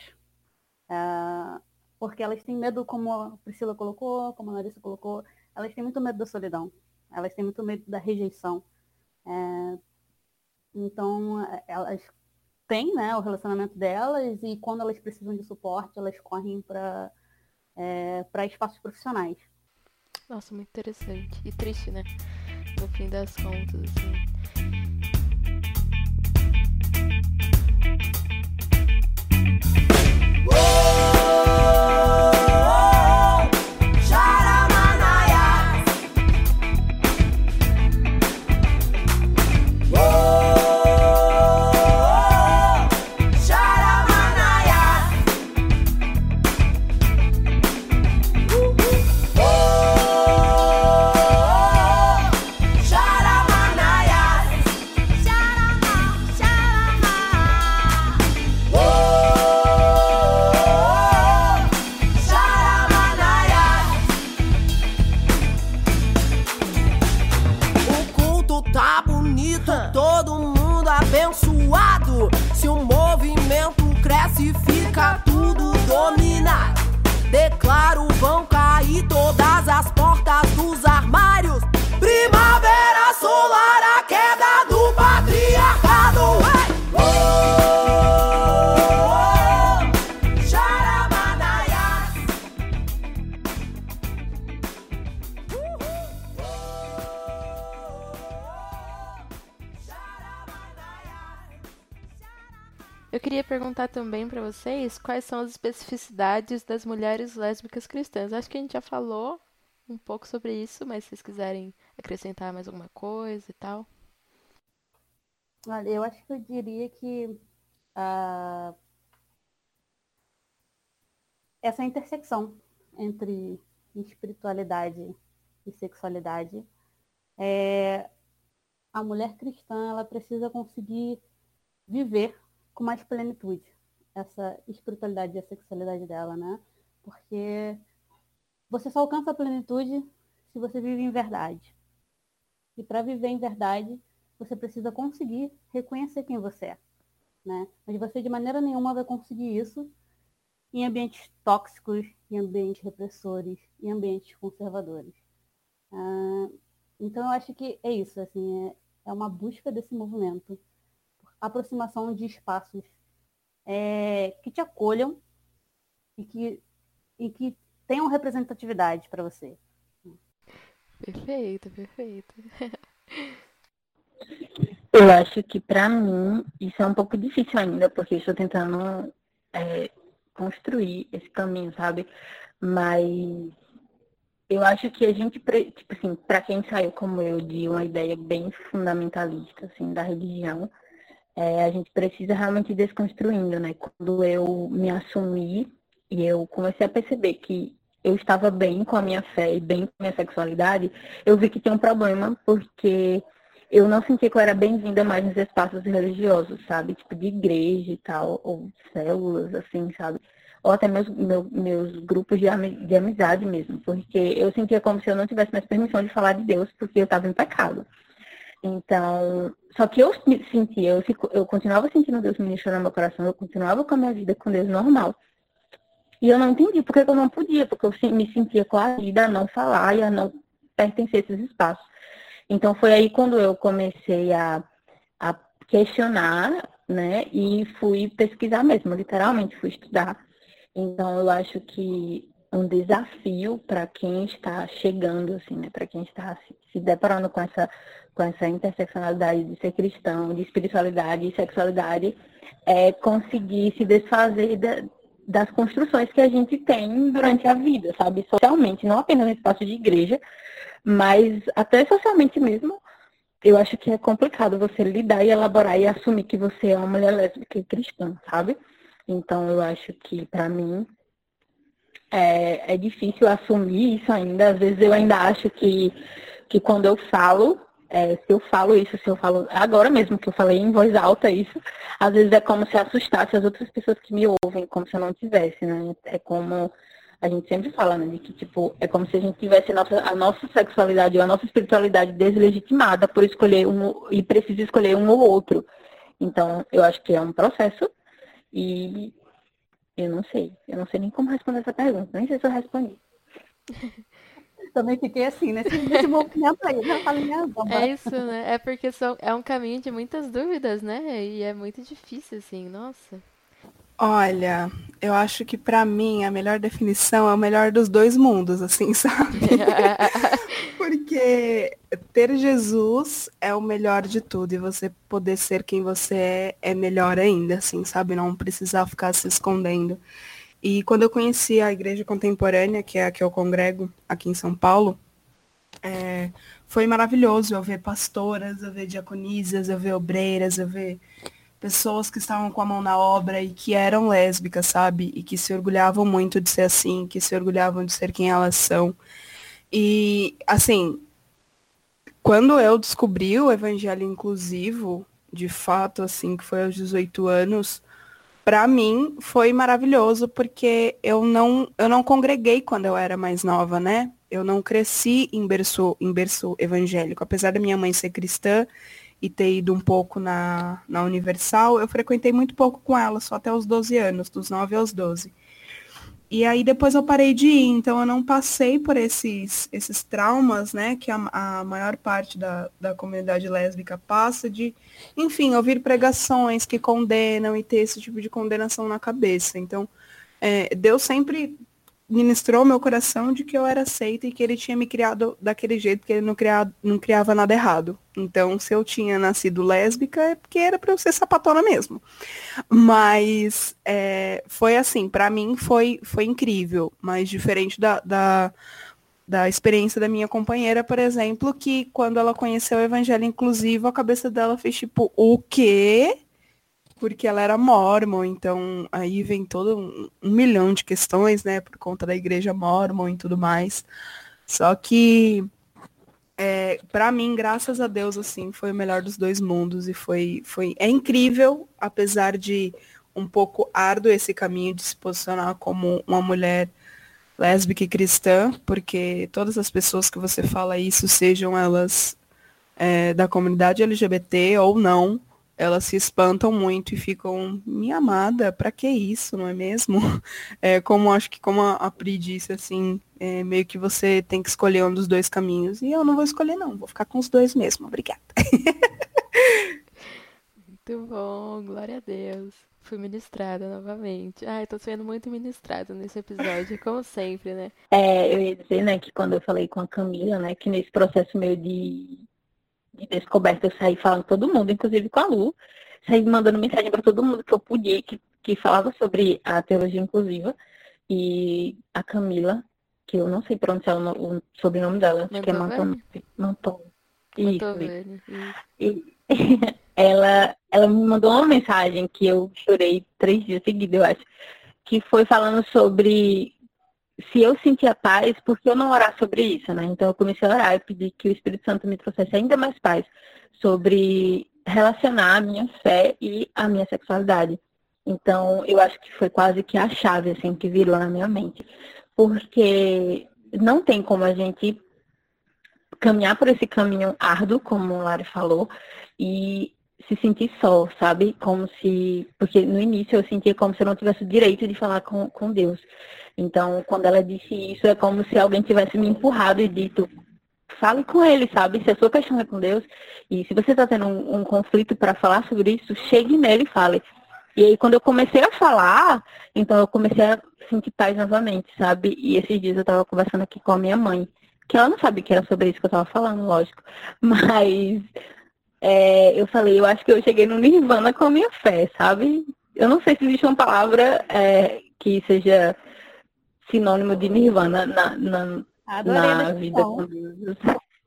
É, porque elas têm medo, como a Priscila colocou, como a Larissa colocou, elas têm muito medo da solidão, elas têm muito medo da rejeição. É, então, elas têm né, o relacionamento delas e quando elas precisam de suporte, elas correm para é, espaços profissionais. Nossa, muito interessante. E triste, né? No fim das contas, assim. Vocês quais são as especificidades das mulheres lésbicas cristãs. Acho que a gente já falou um pouco sobre isso, mas se vocês quiserem acrescentar mais alguma coisa e tal. Olha, eu acho que eu diria que uh, essa intersecção entre espiritualidade e sexualidade é a mulher cristã ela precisa conseguir viver com mais plenitude essa espiritualidade e a sexualidade dela, né? Porque você só alcança a plenitude se você vive em verdade. E para viver em verdade, você precisa conseguir reconhecer quem você é, né? Mas você de maneira nenhuma vai conseguir isso em ambientes tóxicos, em ambientes repressores, em ambientes conservadores. Ah, então eu acho que é isso, assim, é, é uma busca desse movimento aproximação de espaços é, que te acolham e que, e que tenham representatividade para você. Perfeito, perfeito. Eu acho que para mim isso é um pouco difícil ainda, porque estou tentando é, construir esse caminho, sabe? Mas eu acho que a gente, tipo assim, para quem saiu como eu de uma ideia bem fundamentalista, assim, da religião, é, a gente precisa realmente ir desconstruindo, né? Quando eu me assumi e eu comecei a perceber que eu estava bem com a minha fé e bem com a minha sexualidade, eu vi que tinha um problema, porque eu não sentia que eu era bem-vinda mais nos espaços religiosos, sabe? Tipo, de igreja e tal, ou células, assim, sabe? Ou até meus, meu, meus grupos de, de amizade mesmo, porque eu sentia como se eu não tivesse mais permissão de falar de Deus, porque eu estava em pecado. Então, só que eu sentia, eu, eu continuava sentindo Deus ministrando no meu coração, eu continuava com a minha vida com Deus normal. E eu não entendi porque eu não podia, porque eu me sentia coagida a não falar e a não pertencer a esses espaços. Então foi aí quando eu comecei a, a questionar, né? E fui pesquisar mesmo, literalmente fui estudar. Então eu acho que um desafio para quem está chegando, assim, né? Para quem está se, se deparando com essa, com essa interseccionalidade de ser cristão, de espiritualidade e sexualidade, é conseguir se desfazer da, das construções que a gente tem durante a vida, sabe? Socialmente, não apenas no espaço de igreja, mas até socialmente mesmo, eu acho que é complicado você lidar e elaborar e assumir que você é uma mulher lésbica e cristã, sabe? Então eu acho que para mim é, é difícil assumir isso ainda. Às vezes eu ainda acho que, que quando eu falo, é, se eu falo isso, se eu falo agora mesmo que eu falei em voz alta isso, às vezes é como se assustasse as outras pessoas que me ouvem, como se eu não tivesse, né? É como a gente sempre fala, né, de que, tipo, é como se a gente tivesse a nossa, a nossa sexualidade ou a nossa espiritualidade deslegitimada por escolher um, e precisa escolher um ou outro. Então, eu acho que é um processo e eu não sei. Eu não sei nem como responder essa pergunta. Nem sei se eu respondi. Também fiquei assim, nesse, nesse movimento aí. Já falei, é isso, né? É porque são, é um caminho de muitas dúvidas, né? E é muito difícil, assim, nossa. Olha, eu acho que para mim a melhor definição é o melhor dos dois mundos, assim, sabe? Porque ter Jesus é o melhor de tudo e você poder ser quem você é é melhor ainda, assim, sabe? Não precisar ficar se escondendo. E quando eu conheci a igreja contemporânea, que é a que eu congrego aqui em São Paulo, é, foi maravilhoso eu ver pastoras, eu ver diaconisas, eu ver obreiras, eu ver pessoas que estavam com a mão na obra e que eram lésbicas, sabe? E que se orgulhavam muito de ser assim, que se orgulhavam de ser quem elas são. E, assim, quando eu descobri o evangelho inclusivo, de fato, assim, que foi aos 18 anos, para mim foi maravilhoso porque eu não eu não congreguei quando eu era mais nova, né? Eu não cresci em berço, em berço evangélico, apesar da minha mãe ser cristã, e ter ido um pouco na, na Universal, eu frequentei muito pouco com ela, só até os 12 anos, dos 9 aos 12. E aí depois eu parei de ir, então eu não passei por esses, esses traumas, né, que a, a maior parte da, da comunidade lésbica passa de, enfim, ouvir pregações que condenam e ter esse tipo de condenação na cabeça. Então, é, Deus sempre ministrou meu coração de que eu era aceita e que ele tinha me criado daquele jeito, que ele não, criado, não criava nada errado. Então, se eu tinha nascido lésbica, é porque era para eu ser sapatona mesmo. Mas é, foi assim, para mim foi, foi incrível, mas diferente da, da, da experiência da minha companheira, por exemplo, que quando ela conheceu o evangelho inclusivo, a cabeça dela fez tipo, o quê? Porque ela era mormon, então aí vem todo um, um, milhão de questões, né, por conta da igreja mormon e tudo mais. Só que é, para mim, graças a Deus, assim, foi o melhor dos dois mundos e foi, foi é incrível, apesar de um pouco árduo esse caminho de se posicionar como uma mulher lésbica e cristã, porque todas as pessoas que você fala isso, sejam elas é, da comunidade LGBT ou não, elas se espantam muito e ficam, minha amada, para que isso, não é mesmo? É, como acho que como a, Pri disse, assim, é, meio que você tem que escolher um dos dois caminhos. E eu não vou escolher, não, vou ficar com os dois mesmo, obrigada. Muito bom, glória a Deus. Fui ministrada novamente. Ai, tô sendo muito ministrada nesse episódio, como sempre, né? É, eu ia dizer, né, que quando eu falei com a Camila, né, que nesse processo meio de, de descoberta eu saí falando com todo mundo, inclusive com a Lu, saí mandando mensagem para todo mundo que eu podia, que, que falava sobre a teologia inclusiva. E a Camila, que eu não sei pronunciar o, o sobrenome dela, acho que é Manton. Manton. Isso, isso. E, ela, ela me mandou uma mensagem que eu chorei três dias seguidos, eu acho, que foi falando sobre se eu sentia paz, porque eu não orar sobre isso, né? Então eu comecei a orar e pedi que o Espírito Santo me trouxesse ainda mais paz sobre relacionar a minha fé e a minha sexualidade. Então eu acho que foi quase que a chave assim que virou na minha mente, porque não tem como a gente caminhar por esse caminho árduo, como o Lari falou, e se sentir só, sabe? Como se. Porque no início eu sentia como se eu não tivesse o direito de falar com, com Deus. Então, quando ela disse isso, é como se alguém tivesse me empurrado e dito, fale com ele, sabe? Se a sua questão é com Deus, e se você está tendo um, um conflito para falar sobre isso, chegue nele e fale. E aí, quando eu comecei a falar, então eu comecei a sentir paz novamente, sabe? E esses dias eu estava conversando aqui com a minha mãe, que ela não sabia que era sobre isso que eu estava falando, lógico. Mas é, eu falei, eu acho que eu cheguei no Nirvana com a minha fé, sabe? Eu não sei se existe uma palavra é, que seja sinônimo de Nirvana na, na, na vida com Deus.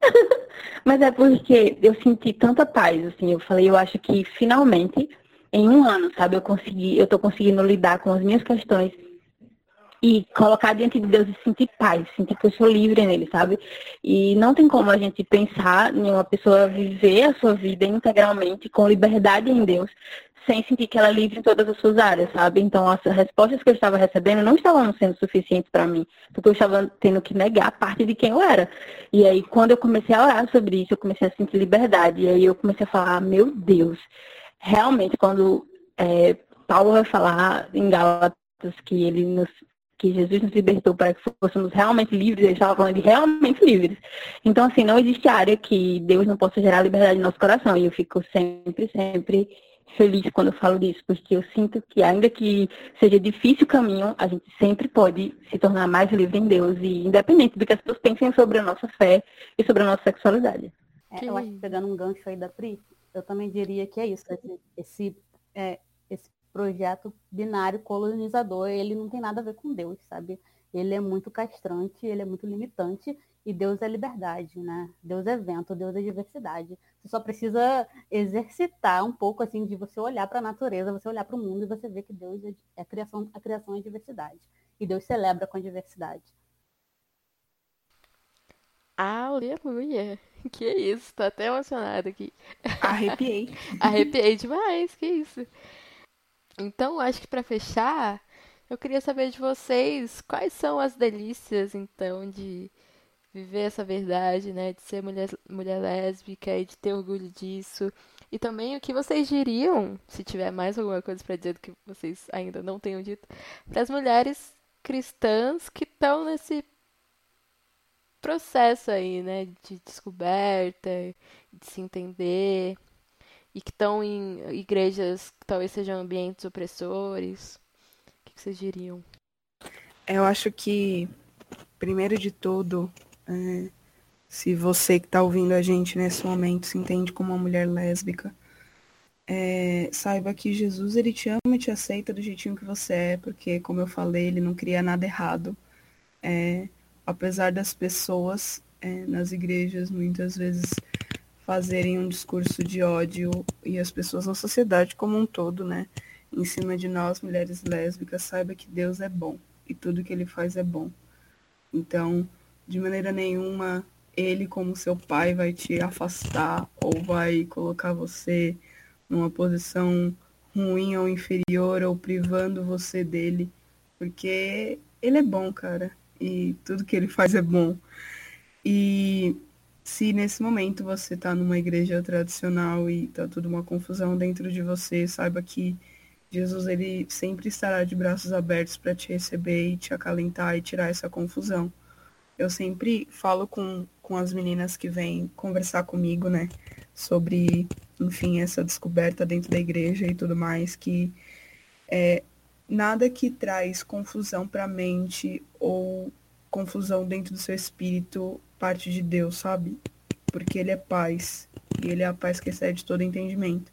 Mas é porque eu senti tanta paz, assim, eu falei, eu acho que finalmente, em um ano, sabe, eu consegui, eu tô conseguindo lidar com as minhas questões e colocar diante de Deus e sentir paz, sentir que eu sou livre nele, sabe? E não tem como a gente pensar em uma pessoa viver a sua vida integralmente com liberdade em Deus, sem sentir que ela é livre em todas as suas áreas, sabe? Então, as respostas que eu estava recebendo não estavam sendo suficientes para mim, porque eu estava tendo que negar parte de quem eu era. E aí, quando eu comecei a orar sobre isso, eu comecei a sentir liberdade. E aí eu comecei a falar, meu Deus, realmente, quando é, Paulo vai falar em Gálatas que ele nos que Jesus nos libertou para que fôssemos realmente livres, ele estava falando de realmente livres. Então, assim, não existe área que Deus não possa gerar liberdade no nosso coração. E eu fico sempre, sempre feliz quando eu falo disso, porque eu sinto que, ainda que seja difícil o caminho, a gente sempre pode se tornar mais livre em Deus, e independente do que as pessoas pensem sobre a nossa fé e sobre a nossa sexualidade. É, eu acho que pegando um gancho aí da Pri, eu também diria que é isso, esse, esse, é, esse projeto binário colonizador, ele não tem nada a ver com Deus, sabe? Ele é muito castrante, ele é muito limitante, e Deus é liberdade, né? Deus é vento, Deus é diversidade. Você só precisa exercitar um pouco assim de você olhar para a natureza, você olhar para o mundo e você ver que Deus é, é a criação, a criação é diversidade. E Deus celebra com a diversidade. Aleluia! Que isso, tô até emocionada aqui. Arrepiei. Arrepiei demais, que isso. Então, acho que para fechar, eu queria saber de vocês quais são as delícias, então, de viver essa verdade, né? De ser mulher, mulher lésbica e de ter orgulho disso. E também o que vocês diriam, se tiver mais alguma coisa para dizer do que vocês ainda não tenham dito, para as mulheres cristãs que estão nesse processo aí, né? De descoberta, de se entender e que estão em igrejas que talvez sejam ambientes opressores? O que vocês diriam? Eu acho que, primeiro de tudo, é, se você que está ouvindo a gente nesse momento se entende como uma mulher lésbica, é, saiba que Jesus ele te ama e te aceita do jeitinho que você é, porque, como eu falei, ele não cria nada errado. É, apesar das pessoas é, nas igrejas muitas vezes fazerem um discurso de ódio e as pessoas na sociedade como um todo, né, em cima de nós, mulheres lésbicas, saiba que Deus é bom e tudo que ele faz é bom. Então, de maneira nenhuma, ele como seu pai vai te afastar ou vai colocar você numa posição ruim ou inferior ou privando você dele, porque ele é bom, cara, e tudo que ele faz é bom. E se nesse momento você está numa igreja tradicional e está tudo uma confusão dentro de você, saiba que Jesus ele sempre estará de braços abertos para te receber e te acalentar e tirar essa confusão. Eu sempre falo com, com as meninas que vêm conversar comigo, né, sobre, enfim, essa descoberta dentro da igreja e tudo mais, que é, nada que traz confusão para a mente ou confusão dentro do seu espírito parte de Deus, sabe? Porque ele é paz e ele é a paz que excede todo entendimento.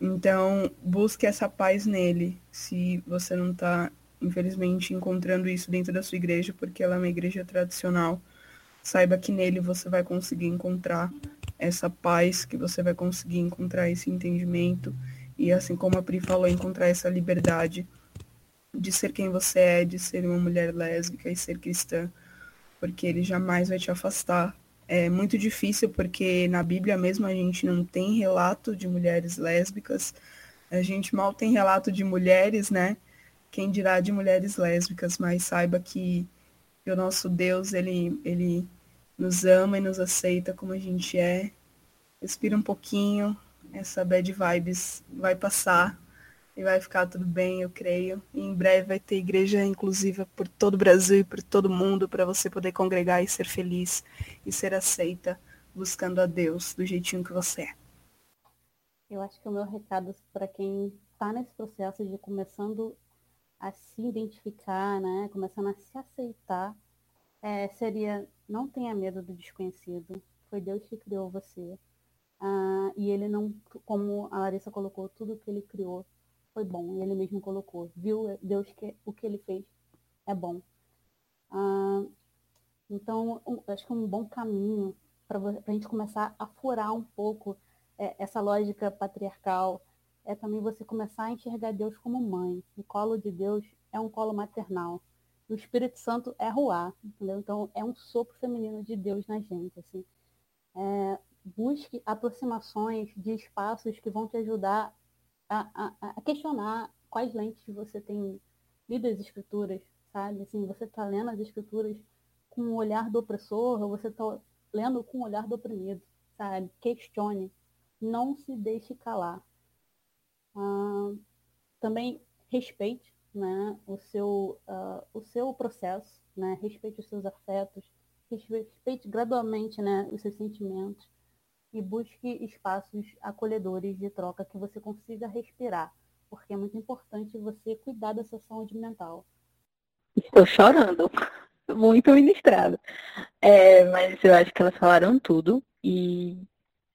Então, busque essa paz nele, se você não está, infelizmente, encontrando isso dentro da sua igreja, porque ela é uma igreja tradicional. Saiba que nele você vai conseguir encontrar essa paz, que você vai conseguir encontrar esse entendimento e, assim como a Pri falou, encontrar essa liberdade de ser quem você é, de ser uma mulher lésbica e ser cristã, porque ele jamais vai te afastar é muito difícil porque na Bíblia mesmo a gente não tem relato de mulheres lésbicas, a gente mal tem relato de mulheres, né? Quem dirá de mulheres lésbicas, mas saiba que, o nosso Deus, ele, ele nos ama e nos aceita como a gente é. Respira um pouquinho, essa bad vibes vai passar e vai ficar tudo bem, eu creio. E em breve vai ter igreja inclusiva por todo o Brasil e por todo mundo para você poder congregar e ser feliz e ser aceita buscando a Deus do jeitinho que você é. Eu acho que o meu recado para quem está nesse processo de começando a se identificar, né, começando a se aceitar, é, seria não tenha medo do desconhecido. Foi Deus que criou você. Ah, e ele não, como a Larissa colocou, tudo que ele criou foi bom. E ele mesmo colocou. Viu Deus que o que ele fez é bom. Ah, então, um, acho que um bom caminho para a gente começar a furar um pouco é, essa lógica patriarcal é também você começar a enxergar Deus como mãe. O colo de Deus é um colo maternal. O Espírito Santo é ruar, entendeu? Então, é um sopro feminino de Deus na gente, assim. É, busque aproximações de espaços que vão te ajudar a, a, a questionar quais lentes você tem lido as escrituras, sabe? Assim, você está lendo as escrituras com o olhar do opressor ou você está lendo com o olhar do oprimido, sabe? Questione, não se deixe calar. Ah, também respeite né, o, seu, uh, o seu processo, né? respeite os seus afetos, respeite gradualmente né, os seus sentimentos e busque espaços acolhedores de troca que você consiga respirar, porque é muito importante você cuidar da sua saúde mental. Estou chorando, muito ministrado. É, mas eu acho que elas falaram tudo e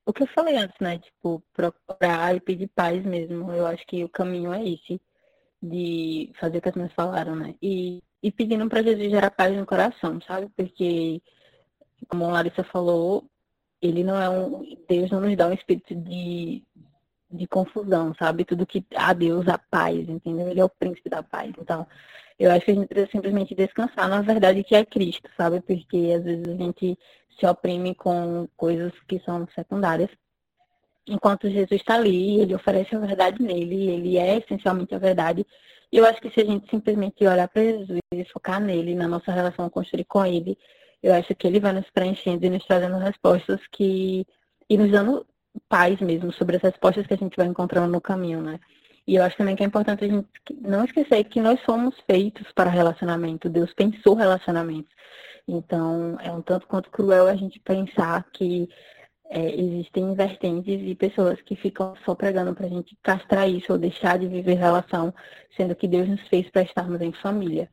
o que eu falei antes, né? Tipo, procurar e pedir paz mesmo. Eu acho que o caminho é esse, de fazer o que as minhas falaram, né? E, e pedindo para Jesus gerar paz no coração, sabe? Porque, como a Larissa falou, ele não é um. Deus não nos dá um espírito de, de confusão, sabe? Tudo que a Deus a paz, entendeu? Ele é o príncipe da paz. Então, eu acho que a gente precisa simplesmente descansar na verdade que é Cristo, sabe? Porque às vezes a gente se oprime com coisas que são secundárias. Enquanto Jesus está ali, ele oferece a verdade nele, ele é essencialmente a verdade. E eu acho que se a gente simplesmente olhar para Jesus e focar nele, na nossa relação construir com ele, eu acho que ele vai nos preenchendo e nos trazendo respostas que. e nos dando paz mesmo sobre as respostas que a gente vai encontrando no caminho, né? E eu acho também que é importante a gente não esquecer que nós somos feitos para relacionamento. Deus pensou relacionamentos. Então, é um tanto quanto cruel a gente pensar que é, existem vertentes e pessoas que ficam só pregando para a gente castrar isso ou deixar de viver relação, sendo que Deus nos fez para estarmos em família.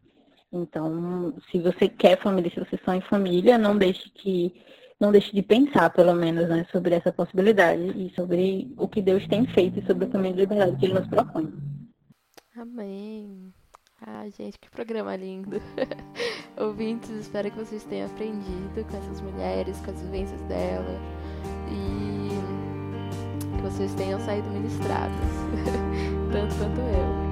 Então, se você quer família, se você está em família, não deixe que não deixe de pensar, pelo menos, né, sobre essa possibilidade e sobre o que Deus tem feito e sobre o caminho de liberdade que Ele nos propõe. Amém. Ah, gente, que programa lindo. Ouvintes, espero que vocês tenham aprendido com essas mulheres, com as vivências dela e que vocês tenham saído ministradas, tanto quanto eu.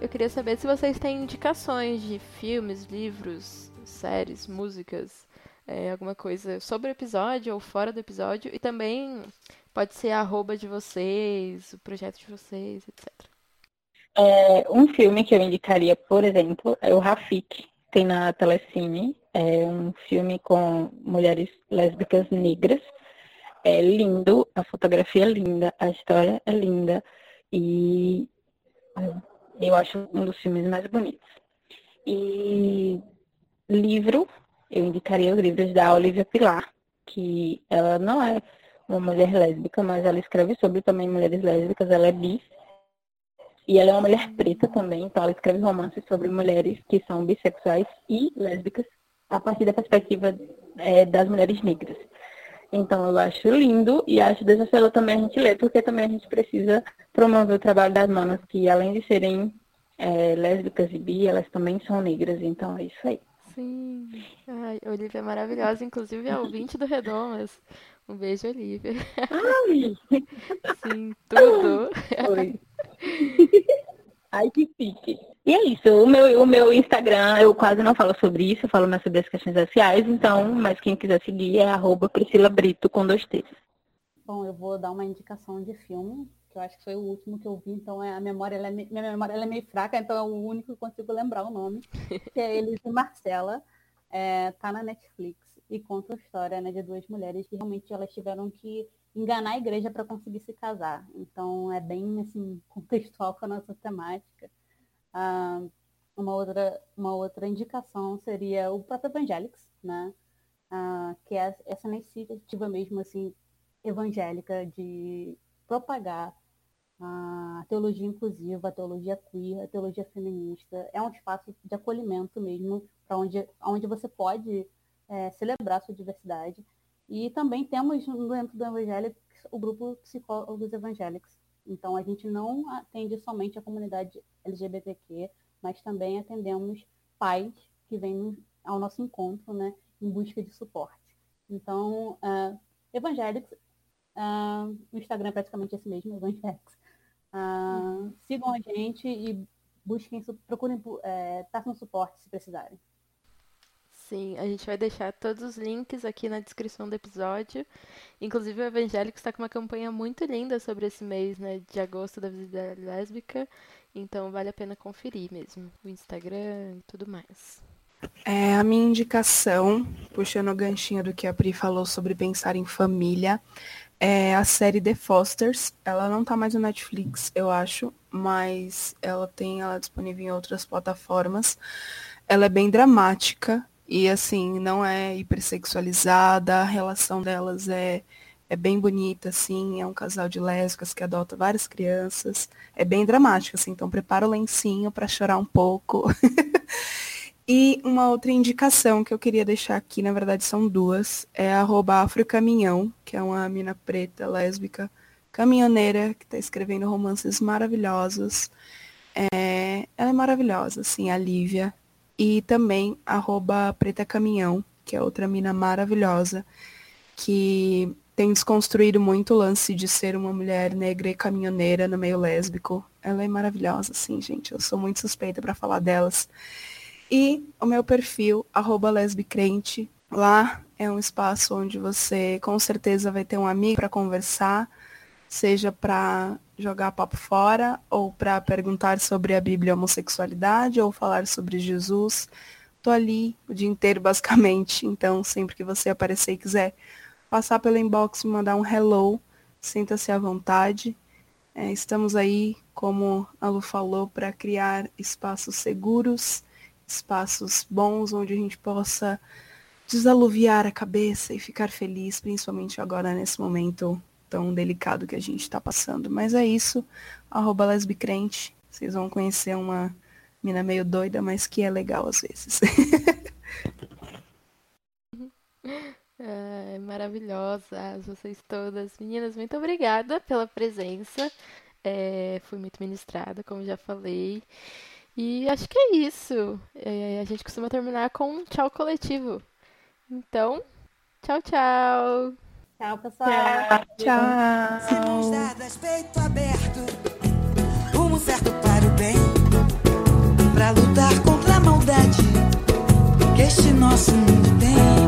eu queria saber se vocês têm indicações de filmes, livros, séries, músicas, é, alguma coisa sobre o episódio ou fora do episódio. E também Pode ser a arroba de vocês, o projeto de vocês, etc. É, um filme que eu indicaria, por exemplo, é o Rafik, tem na Telecine. É um filme com mulheres lésbicas negras. É lindo, a fotografia é linda, a história é linda e eu acho um dos filmes mais bonitos. E livro, eu indicaria os livros da Olivia Pilar, que ela não é uma mulher lésbica, mas ela escreve sobre também mulheres lésbicas, ela é bi. E ela é uma mulher preta também, então ela escreve romances sobre mulheres que são bissexuais e lésbicas a partir da perspectiva é, das mulheres negras. Então eu acho lindo e acho desafiador também a gente ler, porque também a gente precisa promover o trabalho das manas que além de serem é, lésbicas e bi, elas também são negras, então é isso aí. Sim. Ai, Olivia é maravilhosa, inclusive é ouvinte do Redomas. Um beijo, Olivia. Ai! Sim, tudo. Oi. Ai, que pique. E é isso. O meu, o meu Instagram, eu quase não falo sobre isso, eu falo mais sobre as questões raciais, então, mas quem quiser seguir é arroba Priscila Brito com dois T's. Bom, eu vou dar uma indicação de filme, que eu acho que foi o último que eu vi, então é, a memória, é, minha memória é meio fraca, então é o único que consigo lembrar o nome, que é Elis e Marcela, é, tá na Netflix e conta a história né, de duas mulheres que realmente elas tiveram que enganar a igreja para conseguir se casar. Então é bem assim contextual com a nossa temática. Ah, uma outra uma outra indicação seria o próprio Evangelics, né? Ah, que é essa iniciativa mesmo assim evangélica de propagar a teologia inclusiva, a teologia queer, a teologia feminista. É um espaço de acolhimento mesmo, para onde, onde você pode é, celebrar sua diversidade. E também temos dentro do Evangélico o grupo Psicólogos Evangélicos. Então, a gente não atende somente a comunidade LGBTQ, mas também atendemos pais que vêm ao nosso encontro né, em busca de suporte. Então, uh, Evangélicos, uh, o Instagram é praticamente esse mesmo, Evangélicos. Uh, sigam a gente e busquem, procurem é, tá suporte se precisarem. Sim, a gente vai deixar todos os links aqui na descrição do episódio. Inclusive, o Evangélico está com uma campanha muito linda sobre esse mês, né, de agosto da visibilidade lésbica. Então, vale a pena conferir mesmo, o Instagram e tudo mais. É, a minha indicação, puxando o ganchinho do que a Pri falou sobre pensar em família, é a série The Fosters. Ela não tá mais no Netflix, eu acho, mas ela tem ela disponível em outras plataformas. Ela é bem dramática, e assim, não é hipersexualizada, a relação delas é, é bem bonita, assim, é um casal de lésbicas que adota várias crianças. É bem dramática, assim, então prepara o lencinho para chorar um pouco. e uma outra indicação que eu queria deixar aqui, na verdade são duas, é a Afrocaminhão, que é uma mina preta, lésbica, caminhoneira, que está escrevendo romances maravilhosos. É, ela é maravilhosa, assim, a Lívia. E também arroba Preta Caminhão, que é outra mina maravilhosa, que tem desconstruído muito o lance de ser uma mulher negra e caminhoneira no meio lésbico. Ela é maravilhosa, assim, gente. Eu sou muito suspeita para falar delas. E o meu perfil, arroba lesbicrente. Lá é um espaço onde você com certeza vai ter um amigo para conversar, seja para jogar papo fora, ou para perguntar sobre a Bíblia e a homossexualidade, ou falar sobre Jesus. Tô ali o dia inteiro, basicamente. Então, sempre que você aparecer e quiser passar pelo inbox e mandar um hello, sinta-se à vontade. É, estamos aí, como a Lu falou, para criar espaços seguros, espaços bons, onde a gente possa desaluviar a cabeça e ficar feliz, principalmente agora nesse momento tão delicado que a gente está passando. Mas é isso, arroba lesbicrente. Vocês vão conhecer uma mina meio doida, mas que é legal às vezes. é, maravilhosas vocês todas. Meninas, muito obrigada pela presença. É, fui muito ministrada, como já falei. E acho que é isso. É, a gente costuma terminar com um tchau coletivo. Então, tchau, tchau. Tchau, pessoal. Tchau. De mãos dadas, peito aberto, rumo certo para o bem, para lutar contra a maldade que este nosso mundo tem.